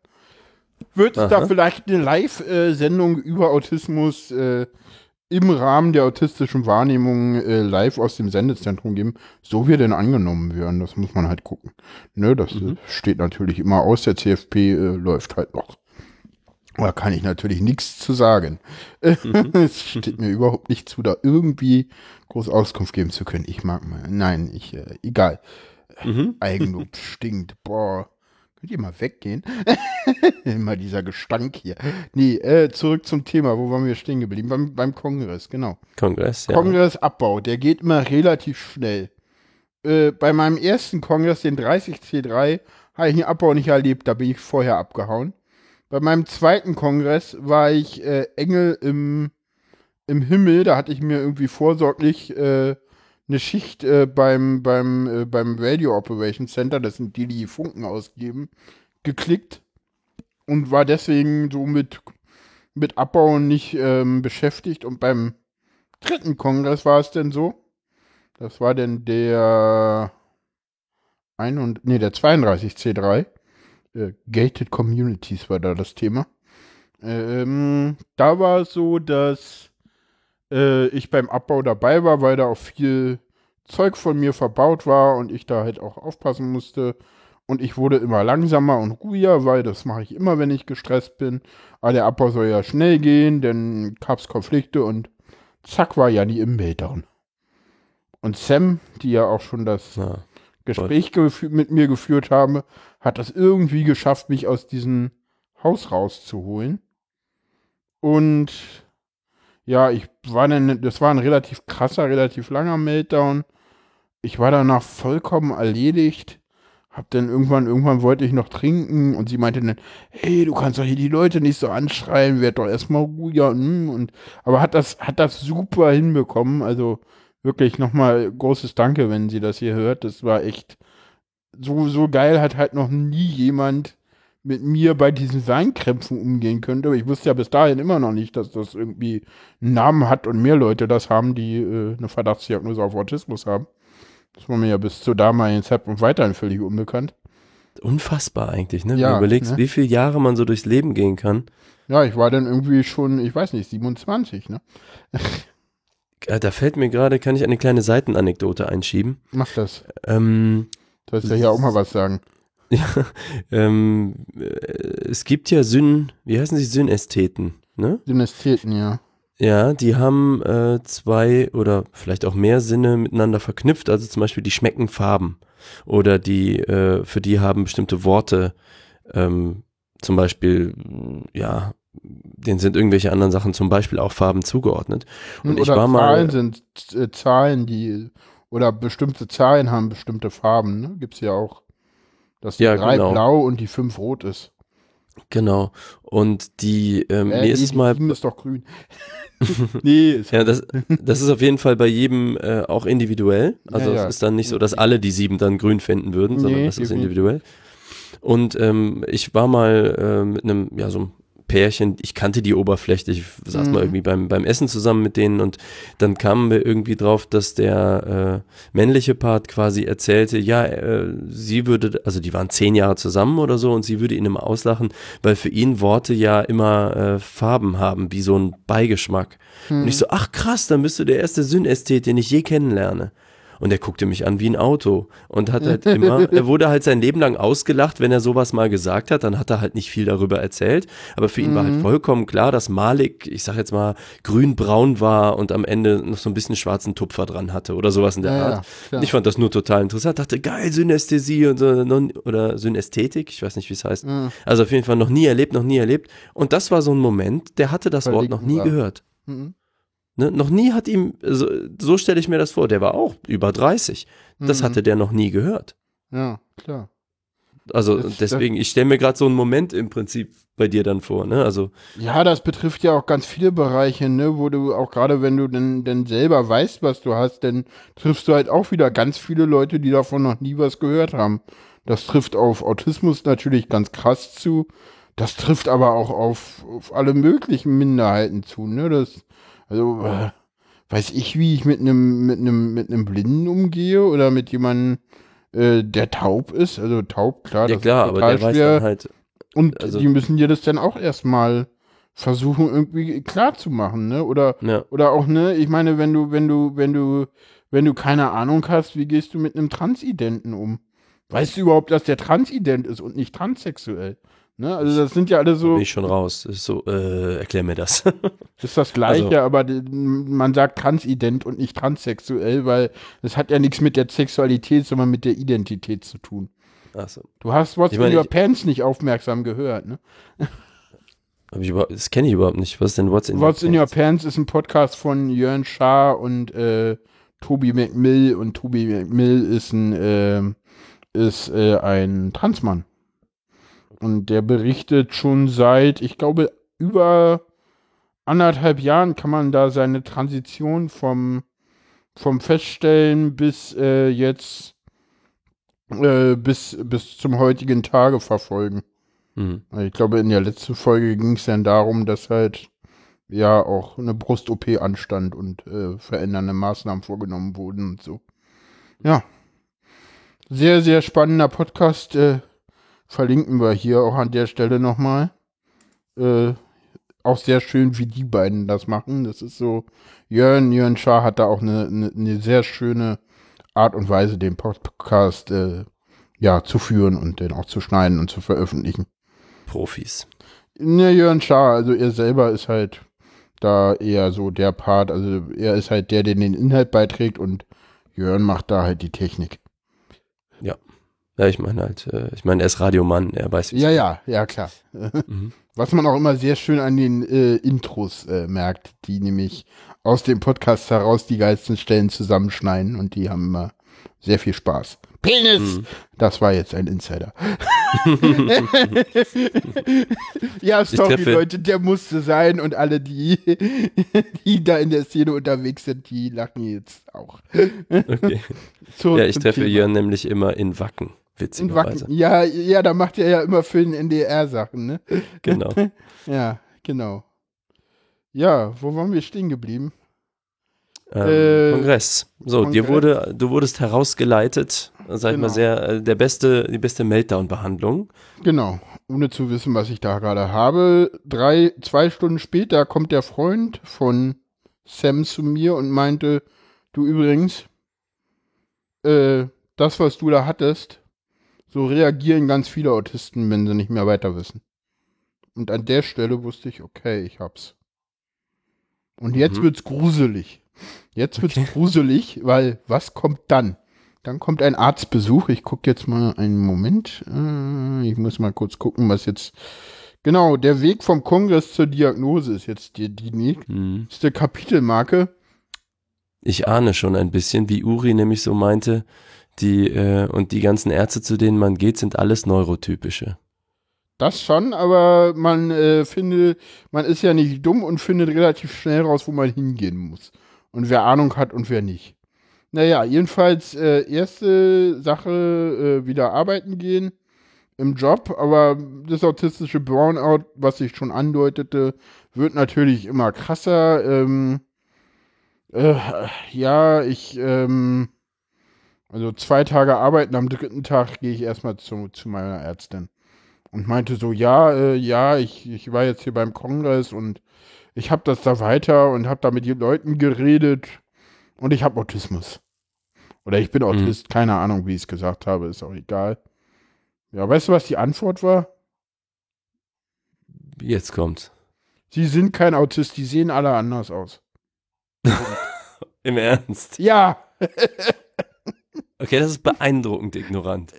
wird es da vielleicht eine Live-Sendung über Autismus äh, im Rahmen der autistischen Wahrnehmung äh, live aus dem Sendezentrum geben, so wir denn angenommen werden. Das muss man halt gucken. Ne, das äh, steht natürlich immer aus. Der CFP äh, läuft halt noch. Da kann ich natürlich nichts zu sagen. es steht mir überhaupt nicht zu, da irgendwie groß Auskunft geben zu können. Ich mag mal. Nein, ich, äh, egal. Mhm. Eigenlob stinkt. Boah. Könnt ihr mal weggehen? Immer dieser Gestank hier. Nee, äh, zurück zum Thema. Wo waren wir stehen geblieben? Beim, beim Kongress, genau. Kongress, ja. Kongressabbau, der geht immer relativ schnell. Äh, bei meinem ersten Kongress, den 30C3, habe ich den Abbau nicht erlebt, da bin ich vorher abgehauen. Bei meinem zweiten Kongress war ich äh, Engel im, im Himmel, da hatte ich mir irgendwie vorsorglich äh, eine Schicht äh, beim, beim, äh, beim Radio Operation Center, das sind die, die Funken ausgeben, geklickt und war deswegen so mit, mit Abbauen nicht ähm, beschäftigt. Und beim dritten Kongress war es denn so, das war denn der ein und, nee, der 32C3, äh, Gated Communities war da das Thema. Ähm, da war es so, dass äh, ich beim Abbau dabei war, weil da auch viel Zeug von mir verbaut war und ich da halt auch aufpassen musste. Und ich wurde immer langsamer und ruhiger, weil das mache ich immer, wenn ich gestresst bin. Aber der Abbau soll ja schnell gehen, dann gab es Konflikte und zack war Janni im Meltdown. Und Sam, die ja auch schon das Ja. Gespräch mit mir geführt habe, hat das irgendwie geschafft, mich aus diesem Haus rauszuholen. Und ja, ich war dann, das war ein relativ krasser, relativ langer Meltdown. Ich war danach vollkommen erledigt. Hab dann irgendwann, irgendwann wollte ich noch trinken und sie meinte dann, hey, du kannst doch hier die Leute nicht so anschreien, werd doch erstmal ruhiger. hm, Und, aber hat das, hat das super hinbekommen. Also wirklich nochmal großes Danke, wenn sie das hier hört. Das war echt so, so geil, hat halt noch nie jemand mit mir bei diesen Weinkrämpfen umgehen könnte. Aber ich wusste ja bis dahin immer noch nicht, dass das irgendwie einen Namen hat und mehr Leute das haben, die äh, eine Verdachtsdiagnose auf Autismus haben. Das war mir ja bis zu damaligen Zeitpunkt weiterhin völlig unbekannt. Unfassbar eigentlich, ne? Wenn Ja, du überlegst, ne? wie viele Jahre man so durchs Leben gehen kann. Ja, ich war dann irgendwie schon, ich weiß nicht, 27, ne? Äh, Da fällt mir gerade, kann ich eine kleine Seitenanekdote einschieben. Mach das. Ähm, Du sollst ja hier auch mal was sagen. ja, ähm, äh, es gibt ja Syn, wie heißen sie, Synästheten, ne? Dynastheten, ja. Ja, die haben äh, zwei oder vielleicht auch mehr Sinne miteinander verknüpft. Also zum Beispiel die schmecken Farben oder die äh, für die haben bestimmte Worte ähm, zum Beispiel ja, denen sind irgendwelche anderen Sachen zum Beispiel auch Farben zugeordnet. Und ich oder war mal- Zahlen sind äh, Zahlen, die, oder bestimmte Zahlen haben bestimmte Farben, ne? Gibt's ja auch. Dass die Ja, drei genau. blau und die fünf rot ist. Genau. Und die ähm, Äh, ist nee, die mal ist doch grün. nee, ist Ja, das, das ist auf jeden Fall bei jedem äh, auch individuell. Also Ja, ja. es ist dann nicht so, dass alle die sieben dann grün finden würden, sondern Nee, das ist individuell. Und ähm, ich war mal äh, mit einem, ja, so einem Pärchen, ich kannte die Oberfläche, ich saß Mhm. mal irgendwie beim, beim Essen zusammen mit denen und dann kamen wir irgendwie drauf, dass der äh, männliche Part quasi erzählte, ja, äh, sie würde, also die waren zehn Jahre zusammen oder so und sie würde ihn immer auslachen, weil für ihn Worte ja immer äh, Farben haben, wie so ein Beigeschmack. Mhm. Und ich so, ach krass, dann bist du der erste Synästhet, den ich je kennenlerne. Und er guckte mich an wie ein Auto und hat halt immer, er wurde halt sein Leben lang ausgelacht, wenn er sowas mal gesagt hat, dann hat er halt nicht viel darüber erzählt, aber für ihn war halt vollkommen klar, dass Malik, ich sag jetzt mal, grün-braun war und am Ende noch so ein bisschen schwarzen Tupfer dran hatte oder sowas in der Ja, ja, Art. klar. ich fand das nur total interessant, dachte, geil, Synästhesie und so, oder Synästhetik, ich weiß nicht, wie es heißt. Mhm. Also auf jeden Fall noch nie erlebt, noch nie erlebt. Und das war so ein Moment, der hatte das Wort noch nie Verlinken wir. gehört. Mhm. Ne? Noch nie hat ihm, so, so stelle ich mir das vor, der war auch über 30. Das Mhm. hatte der noch nie gehört. Ja, klar. Also Das- deswegen, ich stelle mir gerade so einen Moment im Prinzip bei dir dann vor, ne? Also, Ja, das betrifft ja auch ganz viele Bereiche, ne, wo du auch gerade, wenn du denn, denn selber weißt, was du hast, dann triffst du halt auch wieder ganz viele Leute, die davon noch nie was gehört haben. Das trifft auf Autismus natürlich ganz krass zu. Das trifft aber auch auf, auf alle möglichen Minderheiten zu, ne? Das, also, äh, weiß ich, wie ich mit einem, mit einem, mit einem Blinden umgehe oder mit jemandem, äh, der taub ist. Also taub, klar, ja das klar, ist aber total der weiß schwer. dann halt, Und Also- die müssen dir das dann auch erstmal versuchen, irgendwie klar zu machen, ne? Oder, ja, oder auch, ne, ich meine, wenn du, wenn du, wenn du, wenn du keine Ahnung hast, wie gehst du mit einem Transidenten um? Weißt du überhaupt, dass der Transident ist und nicht transsexuell? Ne? Also das sind ja alle bin so, ich schon raus. Ist so, äh, erklär mir das. ist das Gleiche, also- aber die- man sagt Transident und nicht transsexuell, weil das hat ja nichts mit der Sexualität, sondern mit der Identität zu tun. Achso. Du hast What's Ich meine, in Your Pants nicht aufmerksam gehört, ne? Hab ich das kenne ich überhaupt nicht. Was ist denn What's in What's in Your Pants? Pants ist ein Podcast von Jörn Schaar und äh, Tobi McMill und Tobi McMill ist ein ähm, ist äh, ein Transmann und der berichtet schon seit ich glaube über anderthalb Jahren kann man da seine Transition vom vom Feststellen bis äh, jetzt äh, bis bis zum heutigen Tage verfolgen. Hm. Ich glaube, in der letzten Folge ging es dann darum, dass halt ja auch eine Brust-OP anstand und äh, verändernde Maßnahmen vorgenommen wurden und so. Ja. Sehr, sehr spannender Podcast. Äh, verlinken wir hier auch an der Stelle nochmal. Äh, auch sehr schön, wie die beiden das machen. Das ist so, Jörn, Jörn Schaar hat da auch eine, eine, eine sehr schöne Art und Weise, den Podcast äh, ja, zu führen und den auch zu schneiden und zu veröffentlichen. Profis. Ne, Jörn Schaar, also er selber ist halt da eher so der Part, also er ist halt der, der den Inhalt beiträgt und Jörn macht da halt die Technik. Ja, ich meine halt, äh, ich meine, er ist Radiomann, er weiß, wie Ja, ja, ja, klar. Mhm. Was man auch immer sehr schön an den äh, Intros äh, merkt, die nämlich aus dem Podcast heraus die geilsten Stellen zusammenschneiden und die haben immer sehr viel Spaß. Penis! Mhm. Das war jetzt ein Insider. ja, sorry Leute, der musste sein und alle, die, die da in der Szene unterwegs sind, die lachen jetzt auch. Okay. Ja, ich treffe Thema. Jörn nämlich immer in Wacken, witzigerweise. Ja, ja, da macht er ja immer für den NDR Sachen, ne? Genau. Ja, genau. Ja, wo waren wir stehen geblieben? Ähm, Äh, Kongress. So, dir Kongress. wurde, du wurdest herausgeleitet, sag ich mal Genau. sehr, äh, der beste, die beste Meltdown-Behandlung. Genau, ohne zu wissen, was ich da gerade habe. Drei, zwei Stunden später kommt der Freund von Sam zu mir und meinte, du übrigens, äh, das, was du da hattest, so reagieren ganz viele Autisten, wenn sie nicht mehr weiter wissen. Und an der Stelle wusste ich, okay, ich hab's. Und jetzt Mhm. wird's gruselig. Jetzt wird's gruselig, weil was kommt dann? Dann kommt ein Arztbesuch. Ich gucke jetzt mal einen Moment. Äh, Ich muss mal kurz gucken, was jetzt. Genau, der Weg vom Kongress zur Diagnose ist jetzt die, die Hm. nächste Kapitelmarke. Ich ahne schon ein bisschen, wie Uri nämlich so meinte, die, äh, und die ganzen Ärzte, zu denen man geht, sind alles Neurotypische. Das schon, aber man äh, findet, man ist ja nicht dumm und findet relativ schnell raus, wo man hingehen muss. Und wer Ahnung hat und wer nicht. Naja, jedenfalls äh, erste Sache, äh, wieder arbeiten gehen. im Job, aber das autistische Burnout, was ich schon andeutete, wird natürlich immer krasser. Ähm, äh, ja, ich, ähm, also zwei Tage arbeiten, am dritten Tag gehe ich erstmal zu, zu meiner Ärztin und meinte so, ja, äh, ja, ich, ich war jetzt hier beim Kongress und ich habe das da weiter und habe da mit den Leuten geredet und ich habe Autismus. Oder ich bin mhm. Autist, mhm. keine Ahnung, wie ich es gesagt habe, ist auch egal. Ja, weißt du, was die Antwort war? Jetzt kommt's. Sie sind kein Autist, die sehen alle anders aus. Im Ernst? Ja. okay, das ist beeindruckend ignorant.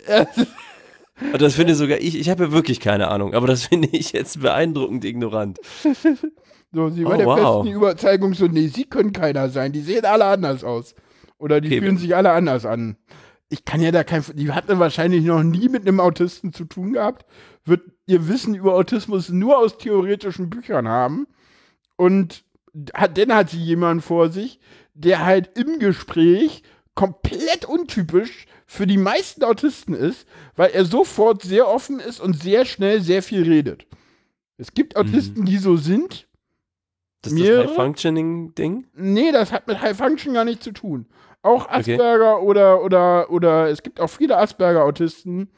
Und das finde sogar ich, ich habe ja wirklich keine Ahnung, aber das finde ich jetzt beeindruckend ignorant. So, sie oh, war der wow. festen Überzeugung so, nee, sie können keiner sein, die sehen alle anders aus. Oder die okay. fühlen sich alle anders an. Ich kann ja da kein, die hatten wahrscheinlich noch nie mit einem Autisten zu tun gehabt, wird ihr Wissen über Autismus nur aus theoretischen Büchern haben. Und hat, dann hat sie jemanden vor sich, der halt im Gespräch komplett untypisch für die meisten Autisten ist, weil er sofort sehr offen ist und sehr schnell sehr viel redet. Es gibt Autisten, mhm. die so sind. Das ist das High-Functioning-Ding? Nee, das hat mit High-Function gar nichts zu tun. Auch Asperger okay. oder, oder, oder es gibt auch viele Asperger-Autisten,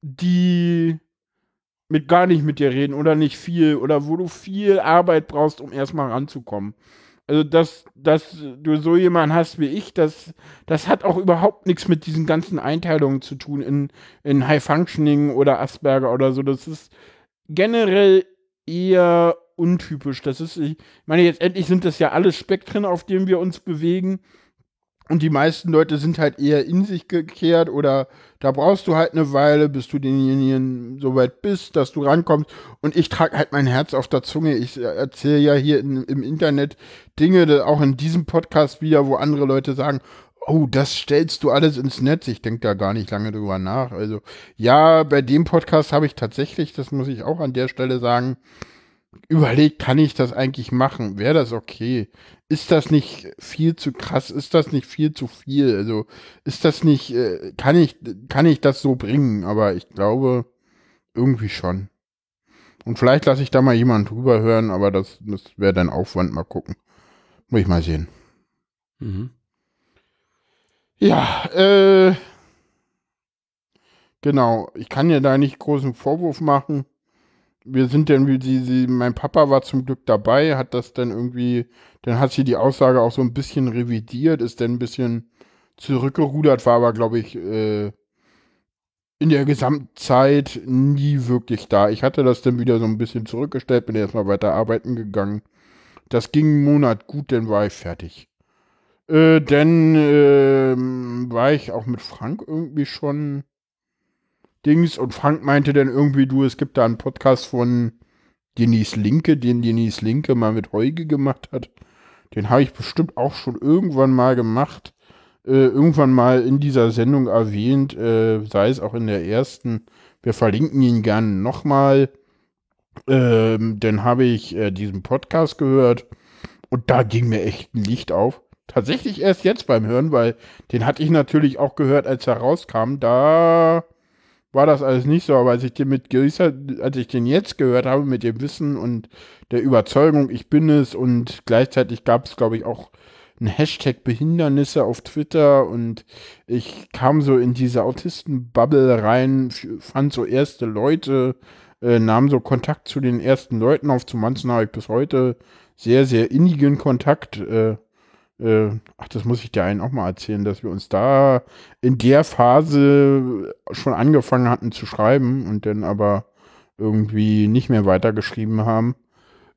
die mit gar nicht mit dir reden oder nicht viel oder wo du viel Arbeit brauchst, um erstmal ranzukommen. Also, dass, dass du so jemanden hast wie ich, das, das hat auch überhaupt nichts mit diesen ganzen Einteilungen zu tun in, in High Functioning oder Asperger oder so. Das ist generell eher untypisch. Das ist, ich meine, jetzt endlich sind das ja alle Spektren, auf denen wir uns bewegen. Und die meisten Leute sind halt eher in sich gekehrt oder da brauchst du halt eine Weile, bis du denjenigen so weit bist, dass du rankommst. Und ich trage halt mein Herz auf der Zunge. Ich erzähle ja hier in, im Internet Dinge, auch in diesem Podcast wieder, wo andere Leute sagen, oh, das stellst du alles ins Netz. Ich denke da gar nicht lange drüber nach. Also ja, bei dem Podcast habe ich tatsächlich, das muss ich auch an der Stelle sagen, überlegt, kann ich das eigentlich machen? Wäre das okay? Ist das nicht viel zu krass? Ist das nicht viel zu viel? Also ist das nicht, äh, kann ich, kann ich das so bringen? Aber ich glaube, irgendwie schon. Und vielleicht lasse ich da mal jemanden drüber hören, aber das, das wäre dann Aufwand, mal gucken. Muss ich mal sehen. Mhm. Ja, äh, genau. Ich kann ja da nicht großen Vorwurf machen wir sind dann wie sie, sie, mein Papa war zum Glück dabei, hat das dann irgendwie, dann hat sie die Aussage auch so ein bisschen revidiert, ist dann ein bisschen zurückgerudert, war aber, glaube ich, äh, in der Gesamtzeit nie wirklich da. Ich hatte das dann wieder so ein bisschen zurückgestellt, bin erstmal weiter arbeiten gegangen. Das ging einen Monat gut, dann war ich fertig. Äh, dann äh, war ich auch mit Frank irgendwie schon Dings und Frank meinte dann irgendwie, du, es gibt da einen Podcast von Denise Linke, den Denise Linke mal mit Heuge gemacht hat. Den habe ich bestimmt auch schon irgendwann mal gemacht. Äh, irgendwann mal in dieser Sendung erwähnt, äh, sei es auch in der ersten. Wir verlinken ihn gerne nochmal. Ähm, dann habe ich äh, diesen Podcast gehört und da ging mir echt ein Licht auf. Tatsächlich erst jetzt beim Hören, weil den hatte ich natürlich auch gehört, als er rauskam. Da war das alles nicht so, aber als ich den mit gewisser, als ich den jetzt gehört habe, mit dem Wissen und der Überzeugung, ich bin es und gleichzeitig gab es, glaube ich, auch ein Hashtag Behindernisse auf Twitter und ich kam so in diese Autisten-Bubble rein, fand so erste Leute, äh, nahm so Kontakt zu den ersten Leuten auf. Zu manchen habe ich bis heute sehr, sehr innigen Kontakt. Äh, äh, ach, das muss ich dir einen auch mal erzählen, dass wir uns da in der Phase schon angefangen hatten zu schreiben und dann aber irgendwie nicht mehr weitergeschrieben haben.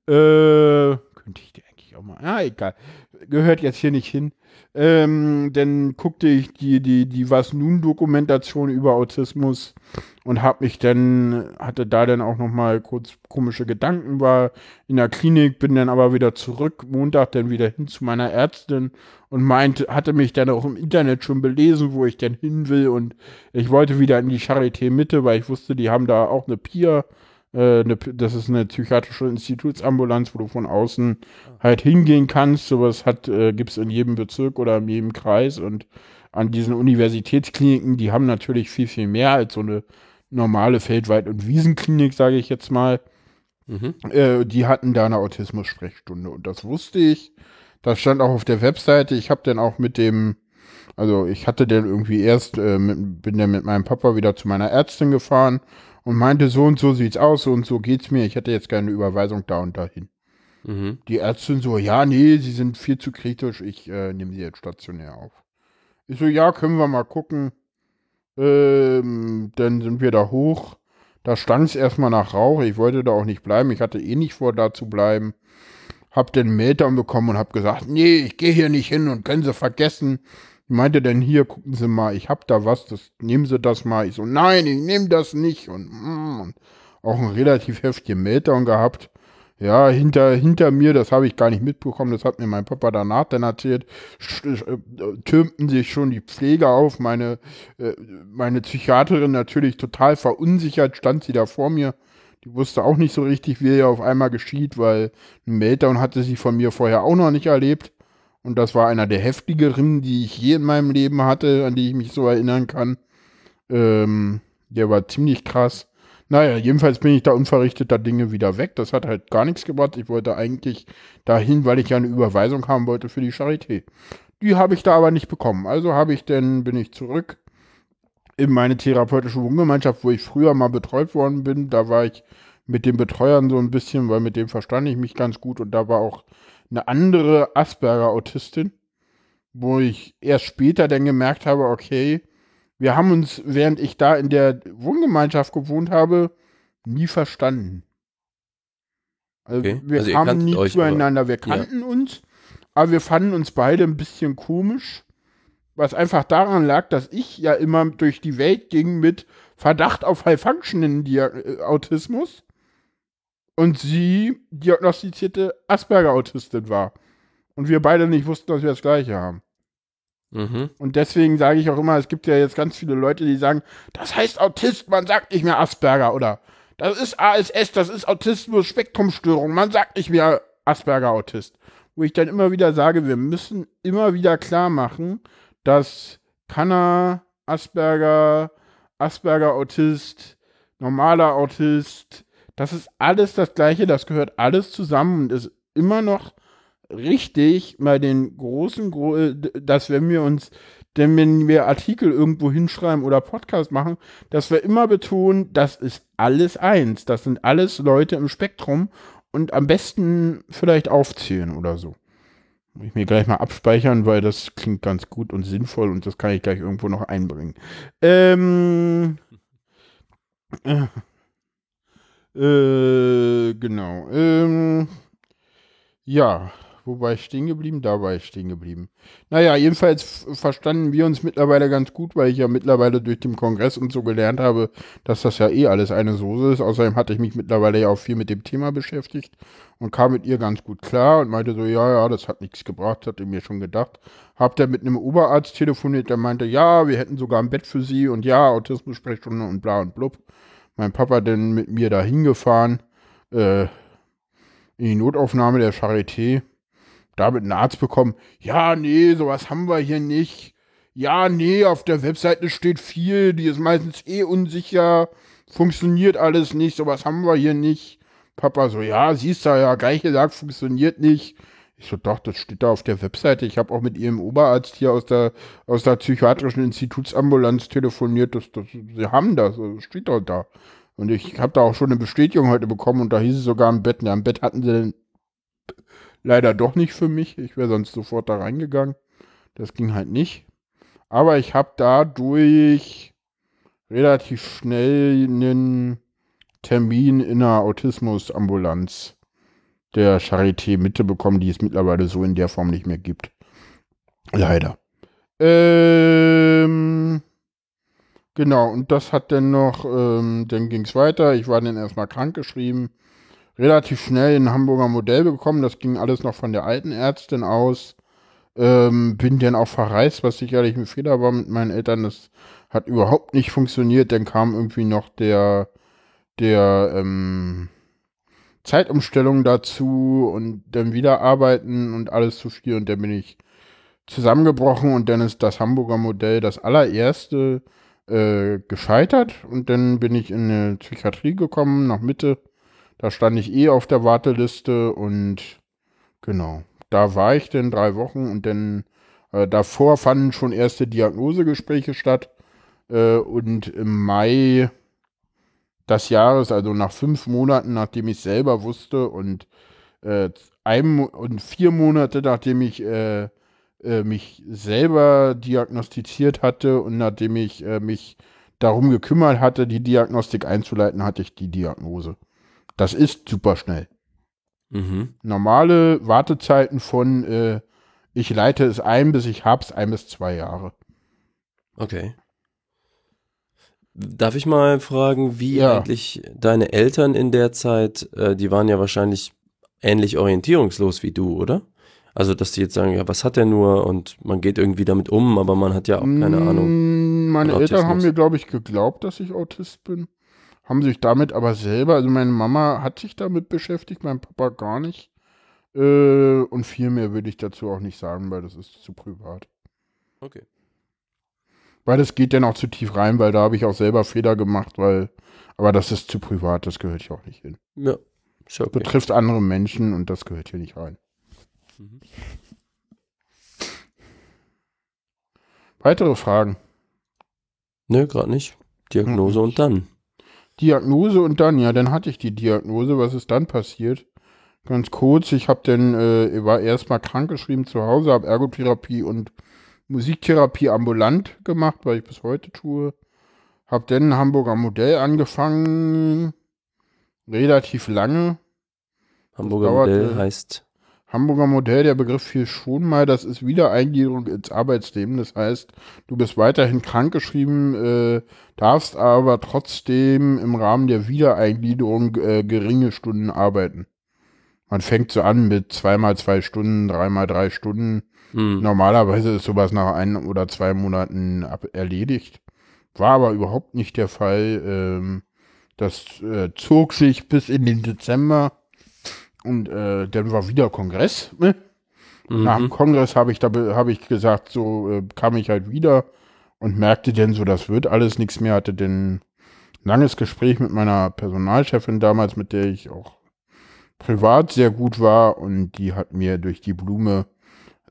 Äh, könnte ich dir eigentlich auch mal. Ah, egal. Gehört jetzt hier nicht hin. Ähm, dann guckte ich die, die, die Was nun Dokumentation über Autismus und habe mich dann, hatte da dann auch nochmal kurz komische Gedanken, war in der Klinik, bin dann aber wieder zurück, Montag dann wieder hin zu meiner Ärztin und meinte, hatte mich dann auch im Internet schon belesen, wo ich denn hin will und ich wollte wieder in die Charité Mitte, weil ich wusste, die haben da auch eine Pier eine, das ist eine psychiatrische Institutsambulanz, wo du von außen halt hingehen kannst. Sowas hat, äh, gibt es in jedem Bezirk oder in jedem Kreis und an diesen Universitätskliniken, die haben natürlich viel, viel mehr als so eine normale Feldweit- und Wiesenklinik, sage ich jetzt mal. Mhm. Äh, die hatten da eine Autismus-Sprechstunde und das wusste ich. Das stand auch auf der Webseite. Ich habe dann auch mit dem, also ich hatte dann irgendwie erst, äh, mit, bin dann mit meinem Papa wieder zu meiner Ärztin gefahren und meinte, so und so sieht's aus, so und so geht's mir. Ich hätte jetzt keine Überweisung da und dahin. Mhm. Die Ärztin so, ja, nee, sie sind viel zu kritisch, ich äh, nehme sie jetzt stationär auf. Ich so, ja, können wir mal gucken. Ähm, dann sind wir da hoch. Da stank es erstmal nach Rauch. Ich wollte da auch nicht bleiben. Ich hatte eh nicht vor, da zu bleiben. Hab den Meltdown bekommen und hab gesagt, nee, ich gehe hier nicht hin und können Sie vergessen. Meinte dann hier, gucken Sie mal, ich hab da was, das nehmen Sie das mal. Ich so, nein, ich nehme das nicht. Und, mm, und auch einen relativ heftigen Meltdown gehabt. Ja, hinter, hinter mir, das habe ich gar nicht mitbekommen, das hat mir mein Papa danach dann erzählt, äh, türmten sich schon die Pfleger auf, meine, äh, meine Psychiaterin natürlich total verunsichert, stand sie da vor mir. Die wusste auch nicht so richtig, wie er auf einmal geschieht, weil ein Meltdown hatte sie von mir vorher auch noch nicht erlebt. Und das war einer der heftigeren, die ich je in meinem Leben hatte, an die ich mich so erinnern kann. Ähm, der war ziemlich krass. Naja, jedenfalls bin ich da unverrichteter Dinge wieder weg. Das hat halt gar nichts gebracht. Ich wollte eigentlich dahin, weil ich ja eine Überweisung haben wollte für die Charité. Die habe ich da aber nicht bekommen. Also habe ich dann, bin ich zurück in meine therapeutische Wohngemeinschaft, wo ich früher mal betreut worden bin. Da war ich mit den Betreuern so ein bisschen, weil mit dem verstand ich mich ganz gut. Und da war auch eine andere Asperger-Autistin, wo ich erst später dann gemerkt habe, okay, wir haben uns, während ich da in der Wohngemeinschaft gewohnt habe, nie verstanden. Also Okay. wir Also kamen nie zueinander, wir ja. kannten uns, aber wir fanden uns beide ein bisschen komisch, was einfach daran lag, dass ich ja immer durch die Welt ging mit Verdacht auf High Functioning äh, Autismus und sie diagnostizierte Asperger-Autistin war. Und wir beide nicht wussten, dass wir das Gleiche haben. Mhm. Und deswegen sage ich auch immer, es gibt ja jetzt ganz viele Leute, die sagen, das heißt Autist, man sagt nicht mehr Asperger oder das ist ASS, das ist Autismus-Spektrumstörung, man sagt nicht mehr Asperger-Autist. Wo ich dann immer wieder sage, wir müssen immer wieder klar machen, dass Kanner, Asperger, Asperger-Autist, normaler Autist, das ist alles das Gleiche, das gehört alles zusammen und ist immer noch richtig bei den großen, Gro äh, dass wenn wir uns, denn wenn wir Artikel irgendwo hinschreiben oder Podcast machen, dass wir immer betonen, das ist alles eins. Das sind alles Leute im Spektrum und am besten vielleicht aufzählen oder so. Muss ich mir gleich mal abspeichern, weil das klingt ganz gut und sinnvoll und das kann ich gleich irgendwo noch einbringen. Ähm. Äh, äh, genau. Ähm, ja, wo war ich stehen geblieben? Da war ich stehen geblieben. Naja, jedenfalls verstanden wir uns mittlerweile ganz gut, weil ich ja mittlerweile durch den Kongress und so gelernt habe, dass das ja eh alles eine Soße ist. Außerdem hatte ich mich mittlerweile ja auch viel mit dem Thema beschäftigt und kam mit ihr ganz gut klar und meinte so, ja, ja, das hat nichts gebracht, hatte mir schon gedacht. Hab dann mit einem Oberarzt telefoniert, der meinte, ja, wir hätten sogar ein Bett für sie und ja, Autismus-Sprechstunde und bla und blub. Mein Papa dann mit mir da hingefahren, äh, in die Notaufnahme der Charité, damit einen Arzt bekommen, ja, nee, sowas haben wir hier nicht. Ja, nee, auf der Webseite steht viel, die ist meistens eh unsicher, funktioniert alles nicht, sowas haben wir hier nicht. Papa so, ja, siehst du ja, gleich gesagt, funktioniert nicht. Ich so, doch, das steht da auf der Webseite. Ich habe auch mit ihrem Oberarzt hier aus der, aus der psychiatrischen Institutsambulanz telefoniert. Das, das, sie haben das, das steht doch da. Und ich habe da auch schon eine Bestätigung heute bekommen und da hieß es sogar am Bett. Ja, am Bett hatten sie dann leider doch nicht für mich. Ich wäre sonst sofort da reingegangen. Das ging halt nicht. Aber ich habe dadurch relativ schnell einen Termin in einer Autismusambulanz der Charité Mitte bekommen, die es mittlerweile so in der Form nicht mehr gibt. Leider. Ähm, genau, und das hat dann noch, ähm, dann ging es weiter. Ich war dann erstmal krankgeschrieben. Relativ schnell ein Hamburger Modell bekommen. Das ging alles noch von der alten Ärztin aus. Ähm, bin dann auch verreist, was sicherlich ein Fehler war mit meinen Eltern. Das hat überhaupt nicht funktioniert. Dann kam irgendwie noch der, der, ähm, Zeitumstellung dazu und dann wieder arbeiten und alles zu viel und dann bin ich zusammengebrochen und dann ist das Hamburger Modell das allererste äh, gescheitert und dann bin ich in eine Psychiatrie gekommen, nach Mitte. Da stand ich eh auf der Warteliste und genau, da war ich dann drei Wochen und dann äh, davor fanden schon erste Diagnosegespräche statt äh, und im Mai des Jahres, also nach fünf Monaten, nachdem ich selber wusste und äh, ein, und vier Monate, nachdem ich äh, äh, mich selber diagnostiziert hatte und nachdem ich äh, mich darum gekümmert hatte, die Diagnostik einzuleiten, hatte ich die Diagnose. Das ist super schnell. Mhm. Normale Wartezeiten von äh, ich leite es ein, bis ich hab's, ein bis zwei Jahre. Okay. Darf ich mal fragen, wie ja. eigentlich deine Eltern in der Zeit, äh, die waren ja wahrscheinlich ähnlich orientierungslos wie du, oder? Also, dass die jetzt sagen, ja, was hat er nur und man geht irgendwie damit um, aber man hat ja auch keine mm, Ahnung. Meine Eltern haben mir, glaube ich, geglaubt, dass ich Autist bin. Haben sich damit aber selber, also meine Mama hat sich damit beschäftigt, mein Papa gar nicht. Äh, und viel mehr würde ich dazu auch nicht sagen, weil das ist zu privat. Okay. Weil das geht dann auch zu tief rein, weil da habe ich auch selber Fehler gemacht, weil, aber das ist zu privat, das gehört hier auch nicht hin. Ja. Okay. Betrifft andere Menschen und das gehört hier nicht rein. Mhm. Weitere Fragen? Nö, gerade nicht. Diagnose mhm. und dann. Diagnose und dann, ja, dann hatte ich die Diagnose. Was ist dann passiert? Ganz kurz, ich habe dann, äh, war erstmal krankgeschrieben zu Hause, habe Ergotherapie und Musiktherapie ambulant gemacht, weil ich bis heute tue. Habe dann ein Hamburger Modell angefangen, relativ lange. Hamburger Modell heißt Hamburger Modell, der Begriff fiel schon mal, das ist Wiedereingliederung ins Arbeitsleben. Das heißt, du bist weiterhin krankgeschrieben, äh, darfst aber trotzdem im Rahmen der Wiedereingliederung äh, geringe Stunden arbeiten. Man fängt so an mit zweimal zwei Stunden, dreimal drei Stunden. Mhm. Normalerweise ist sowas nach ein oder zwei Monaten ab erledigt. War aber überhaupt nicht der Fall. Ähm, das äh, zog sich bis in den Dezember und äh, dann war wieder Kongress. Ne? Mhm. Nach dem Kongress habe ich, da, hab ich gesagt, so äh, kam ich halt wieder und merkte dann so, das wird alles nichts mehr. Hatte dann ein langes Gespräch mit meiner Personalchefin damals, mit der ich auch privat sehr gut war und die hat mir durch die Blume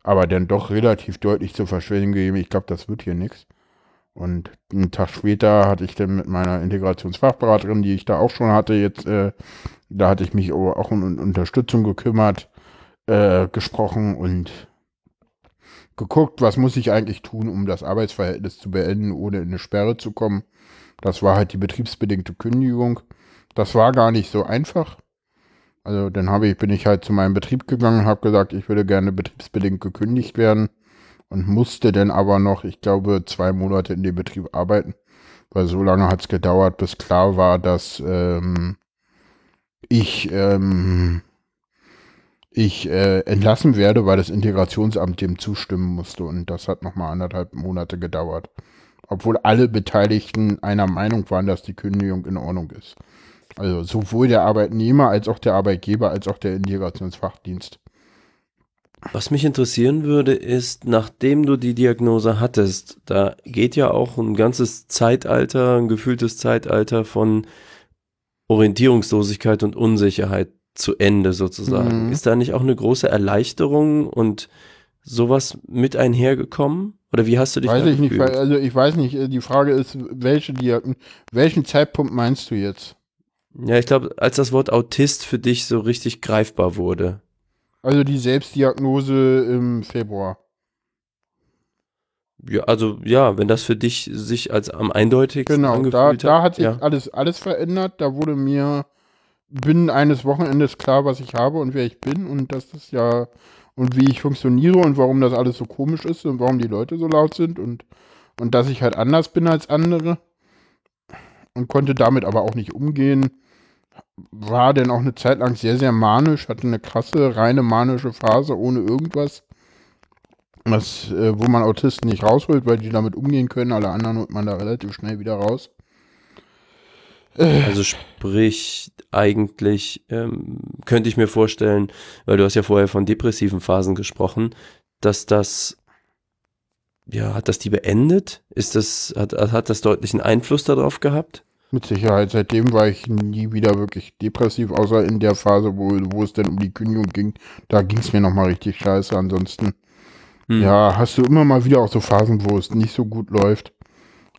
aber dann doch relativ deutlich zu verstehen gegeben, ich glaube, das wird hier nichts. Und einen Tag später hatte ich dann mit meiner Integrationsfachberaterin, die ich da auch schon hatte, jetzt, äh, da hatte ich mich auch um Unterstützung gekümmert, äh, gesprochen und geguckt, was muss ich eigentlich tun, um das Arbeitsverhältnis zu beenden, ohne in eine Sperre zu kommen. Das war halt die betriebsbedingte Kündigung. Das war gar nicht so einfach. Also dann habe ich, bin ich halt zu meinem Betrieb gegangen habe gesagt, ich würde gerne betriebsbedingt gekündigt werden und musste dann aber noch, ich glaube, zwei Monate in dem Betrieb arbeiten, weil so lange hat es gedauert, bis klar war, dass ähm, ich ähm, ich äh, entlassen werde, weil das Integrationsamt dem zustimmen musste und das hat nochmal anderthalb Monate gedauert. Obwohl alle Beteiligten einer Meinung waren, dass die Kündigung in Ordnung ist. Also sowohl der Arbeitnehmer als auch der Arbeitgeber als auch der Integrationsfachdienst. Was mich interessieren würde, ist, nachdem du die Diagnose hattest, da geht ja auch ein ganzes Zeitalter, ein gefühltes Zeitalter von Orientierungslosigkeit und Unsicherheit zu Ende sozusagen. Mhm. Ist da nicht auch eine große Erleichterung und sowas mit einhergekommen? Oder wie hast du dich weiß ich nicht, also ich weiß nicht, die Frage ist, welche Diagn welchen Zeitpunkt meinst du jetzt? Ja, ich glaube, als das Wort Autist für dich so richtig greifbar wurde. Also die Selbstdiagnose im Februar. Ja, also ja, wenn das für dich sich als am eindeutigsten genau, angefühlt da, hat. Genau, da hat sich ja. alles, alles verändert. Da wurde mir binnen eines Wochenendes klar, was ich habe und wer ich bin und das ist ja und wie ich funktioniere und warum das alles so komisch ist und warum die Leute so laut sind und und dass ich halt anders bin als andere und konnte damit aber auch nicht umgehen war dann auch eine Zeit lang sehr, sehr manisch, hatte eine krasse, reine manische Phase ohne irgendwas. Was, äh, wo man Autisten nicht rausholt, weil die damit umgehen können. Alle anderen holt man da relativ schnell wieder raus. Also sprich, eigentlich ähm, könnte ich mir vorstellen, weil du hast ja vorher von depressiven Phasen gesprochen, dass das ja, hat das die beendet? Ist das, hat, hat das deutlichen Einfluss darauf gehabt? Mit Sicherheit. Seitdem war ich nie wieder wirklich depressiv, außer in der Phase, wo, wo es denn um die Kündigung ging. Da ging es mir nochmal richtig scheiße. Ansonsten, hm. ja, hast du immer mal wieder auch so Phasen, wo es nicht so gut läuft.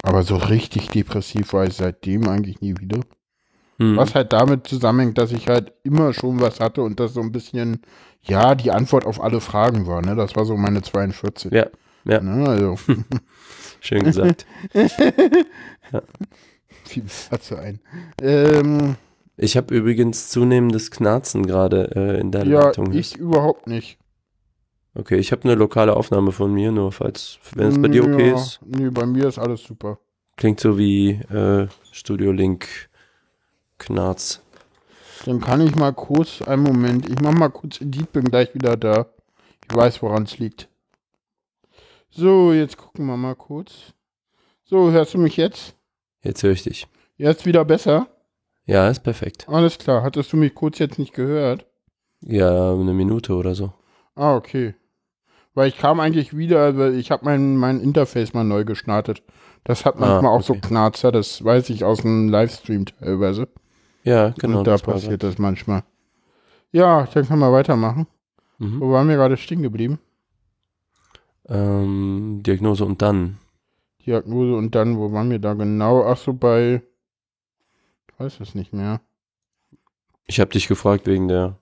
Aber so richtig depressiv war ich seitdem eigentlich nie wieder. Hm. Was halt damit zusammenhängt, dass ich halt immer schon was hatte und das so ein bisschen, ja, die Antwort auf alle Fragen war. Ne? Das war so meine 42. Ja, ja. Ne? Also. Schön gesagt. ja. Viel dazu ein. Ähm, ich habe übrigens zunehmendes Knarzen gerade äh, in der ja, Leitung. Ja, ich überhaupt nicht. Okay, ich habe eine lokale Aufnahme von mir, nur falls, wenn es bei dir okay ja, ist. Nee, bei mir ist alles super. Klingt so wie äh, Studio Link Knarz. Dann kann ich mal kurz, einen Moment, ich mach mal kurz Edit, bin gleich wieder da. Ich weiß, woran es liegt. So, jetzt gucken wir mal kurz. So, hörst du mich jetzt? Jetzt höre ich dich. Jetzt wieder besser? Ja, ist perfekt. Alles klar. Hattest du mich kurz jetzt nicht gehört? Ja, eine Minute oder so. Ah, okay. Weil ich kam eigentlich wieder, weil ich habe mein, mein Interface mal neu gestartet. Das hat manchmal ah, okay. auch so Knarzer, das weiß ich aus dem Livestream teilweise. Ja, genau. Und da das passiert das manchmal. Ja, dann können wir weitermachen. Mhm. Wo waren wir gerade stehen geblieben? Ähm, Diagnose und dann. Diagnose und dann, wo waren wir da genau? Ach so, bei. Ich weiß es nicht mehr. Ich habe dich gefragt wegen der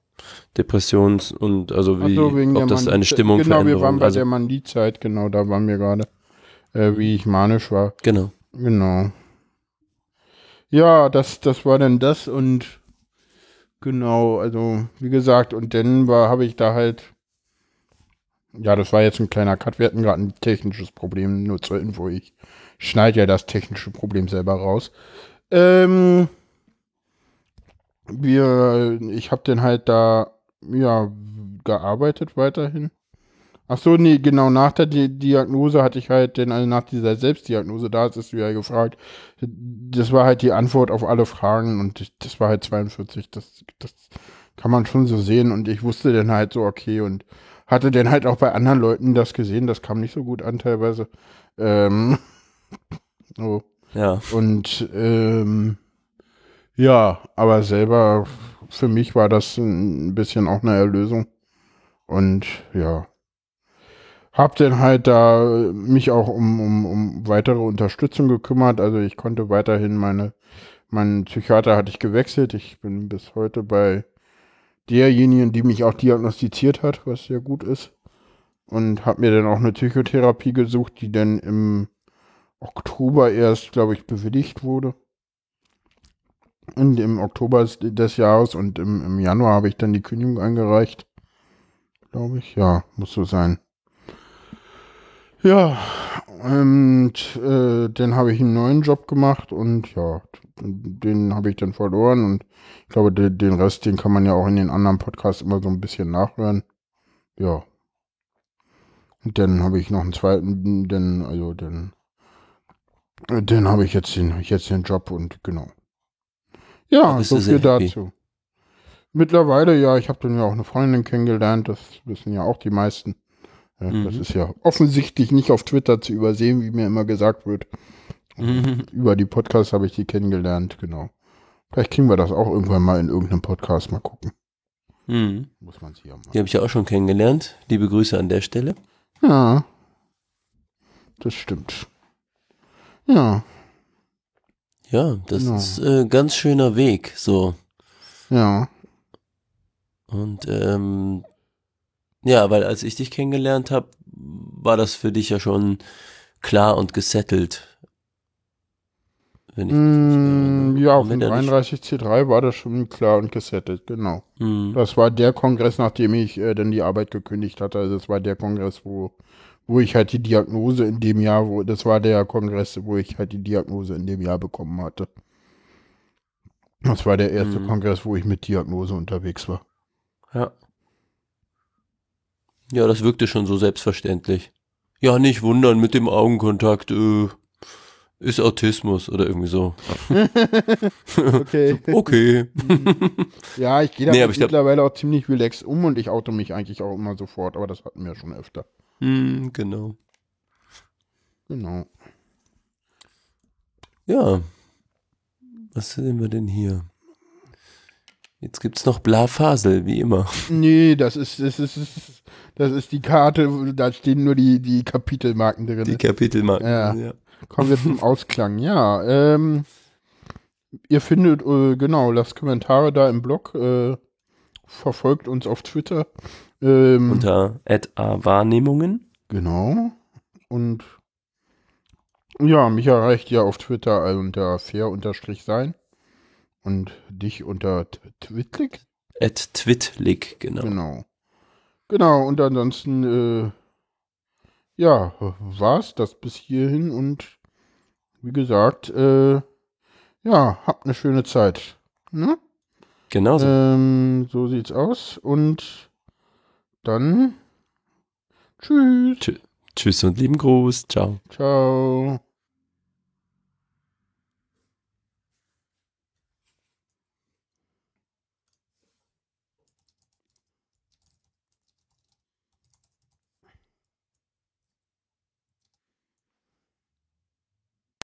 Depressions- und also wie, so, ob das eine Stimmung Genau, wir waren bei also, der Manie-Zeit, genau, da waren wir gerade, äh, wie ich manisch war. Genau. Genau. Ja, das, das war dann das und genau, also wie gesagt, und dann war, habe ich da halt, ja, das war jetzt ein kleiner Cut, wir hatten gerade ein technisches Problem, nur zur Info, ich schneide ja das technische Problem selber raus. Ähm, wir, ich habe den halt da, ja, gearbeitet weiterhin. Ach so, nee, genau, nach der Di Diagnose hatte ich halt, denn also nach dieser Selbstdiagnose, da hast du ja gefragt, das war halt die Antwort auf alle Fragen und das war halt 42, das, das kann man schon so sehen und ich wusste dann halt so, okay, und hatte dann halt auch bei anderen Leuten das gesehen, das kam nicht so gut an teilweise. Ähm, oh. Ja. Und, ähm, ja, aber selber, für mich war das ein bisschen auch eine Erlösung. Und ja, hab dann halt da mich auch um, um, um weitere Unterstützung gekümmert. Also ich konnte weiterhin meine, meinen Psychiater hatte ich gewechselt. Ich bin bis heute bei derjenigen, die mich auch diagnostiziert hat, was sehr gut ist. Und habe mir dann auch eine Psychotherapie gesucht, die dann im Oktober erst, glaube ich, bewilligt wurde. Und im Oktober des Jahres und im, im Januar habe ich dann die Kündigung eingereicht. Glaube ich. Ja, muss so sein. Ja, und äh, dann habe ich einen neuen Job gemacht und ja, den habe ich dann verloren und ich glaube, den, den Rest, den kann man ja auch in den anderen Podcasts immer so ein bisschen nachhören. Ja. Und dann habe ich noch einen zweiten, dann, also dann, dann habe ich jetzt den, jetzt den Job und genau. Ja, so viel dazu. Mittlerweile, ja, ich habe dann ja auch eine Freundin kennengelernt, das wissen ja auch die meisten. Ja, mhm. Das ist ja offensichtlich nicht auf Twitter zu übersehen, wie mir immer gesagt wird. Mhm. Über die Podcasts habe ich die kennengelernt, genau. Vielleicht kriegen wir das auch irgendwann mal in irgendeinem Podcast mal gucken. Mhm. Muss man hier. Die habe ich ja auch schon kennengelernt. Liebe Grüße an der Stelle. Ja. Das stimmt. Ja. Ja, das genau. ist äh, ganz schöner Weg, so. Ja. Und ähm, ja, weil als ich dich kennengelernt habe, war das für dich ja schon klar und gesettelt. Wenn ich mm, ja, auf dem 33C3 war das schon klar und gesettelt, genau. Mm. Das war der Kongress, nachdem ich äh, dann die Arbeit gekündigt hatte. Also das war der Kongress, wo, wo ich halt die Diagnose in dem Jahr, wo, das war der Kongress, wo ich halt die Diagnose in dem Jahr bekommen hatte. Das war der erste mm. Kongress, wo ich mit Diagnose unterwegs war. Ja. Ja, das wirkte schon so selbstverständlich. Ja, nicht wundern mit dem Augenkontakt, äh, ist Autismus oder irgendwie so. okay. okay. ja, ich gehe da nee, mittlerweile auch ziemlich relaxed um und ich auto mich eigentlich auch immer sofort, aber das hatten wir schon öfter. Mm, genau. Genau. Ja. Was sehen wir denn hier? Jetzt gibt's noch Blafasel, wie immer. Nee, das ist, das ist, das ist, die Karte, da stehen nur die, die Kapitelmarken drin. Die Kapitelmarken. Ja. Kommen wir zum Ausklang. Ja, ähm, ihr findet, äh, genau, lasst Kommentare da im Blog, äh, verfolgt uns auf Twitter. Ähm, Unter Wahrnehmungen. Genau. Und ja, mich erreicht ja auf Twitter unter fair-sein und dich unter Twitlik. At Twitlik, genau. Genau. Genau, und ansonsten, äh, ja, war's das bis hierhin und wie gesagt, äh, ja, habt eine schöne Zeit. Ne? Genau so. Ähm, so sieht's aus und dann tschüss. Tschüss und lieben Gruß. Ciao. Ciao.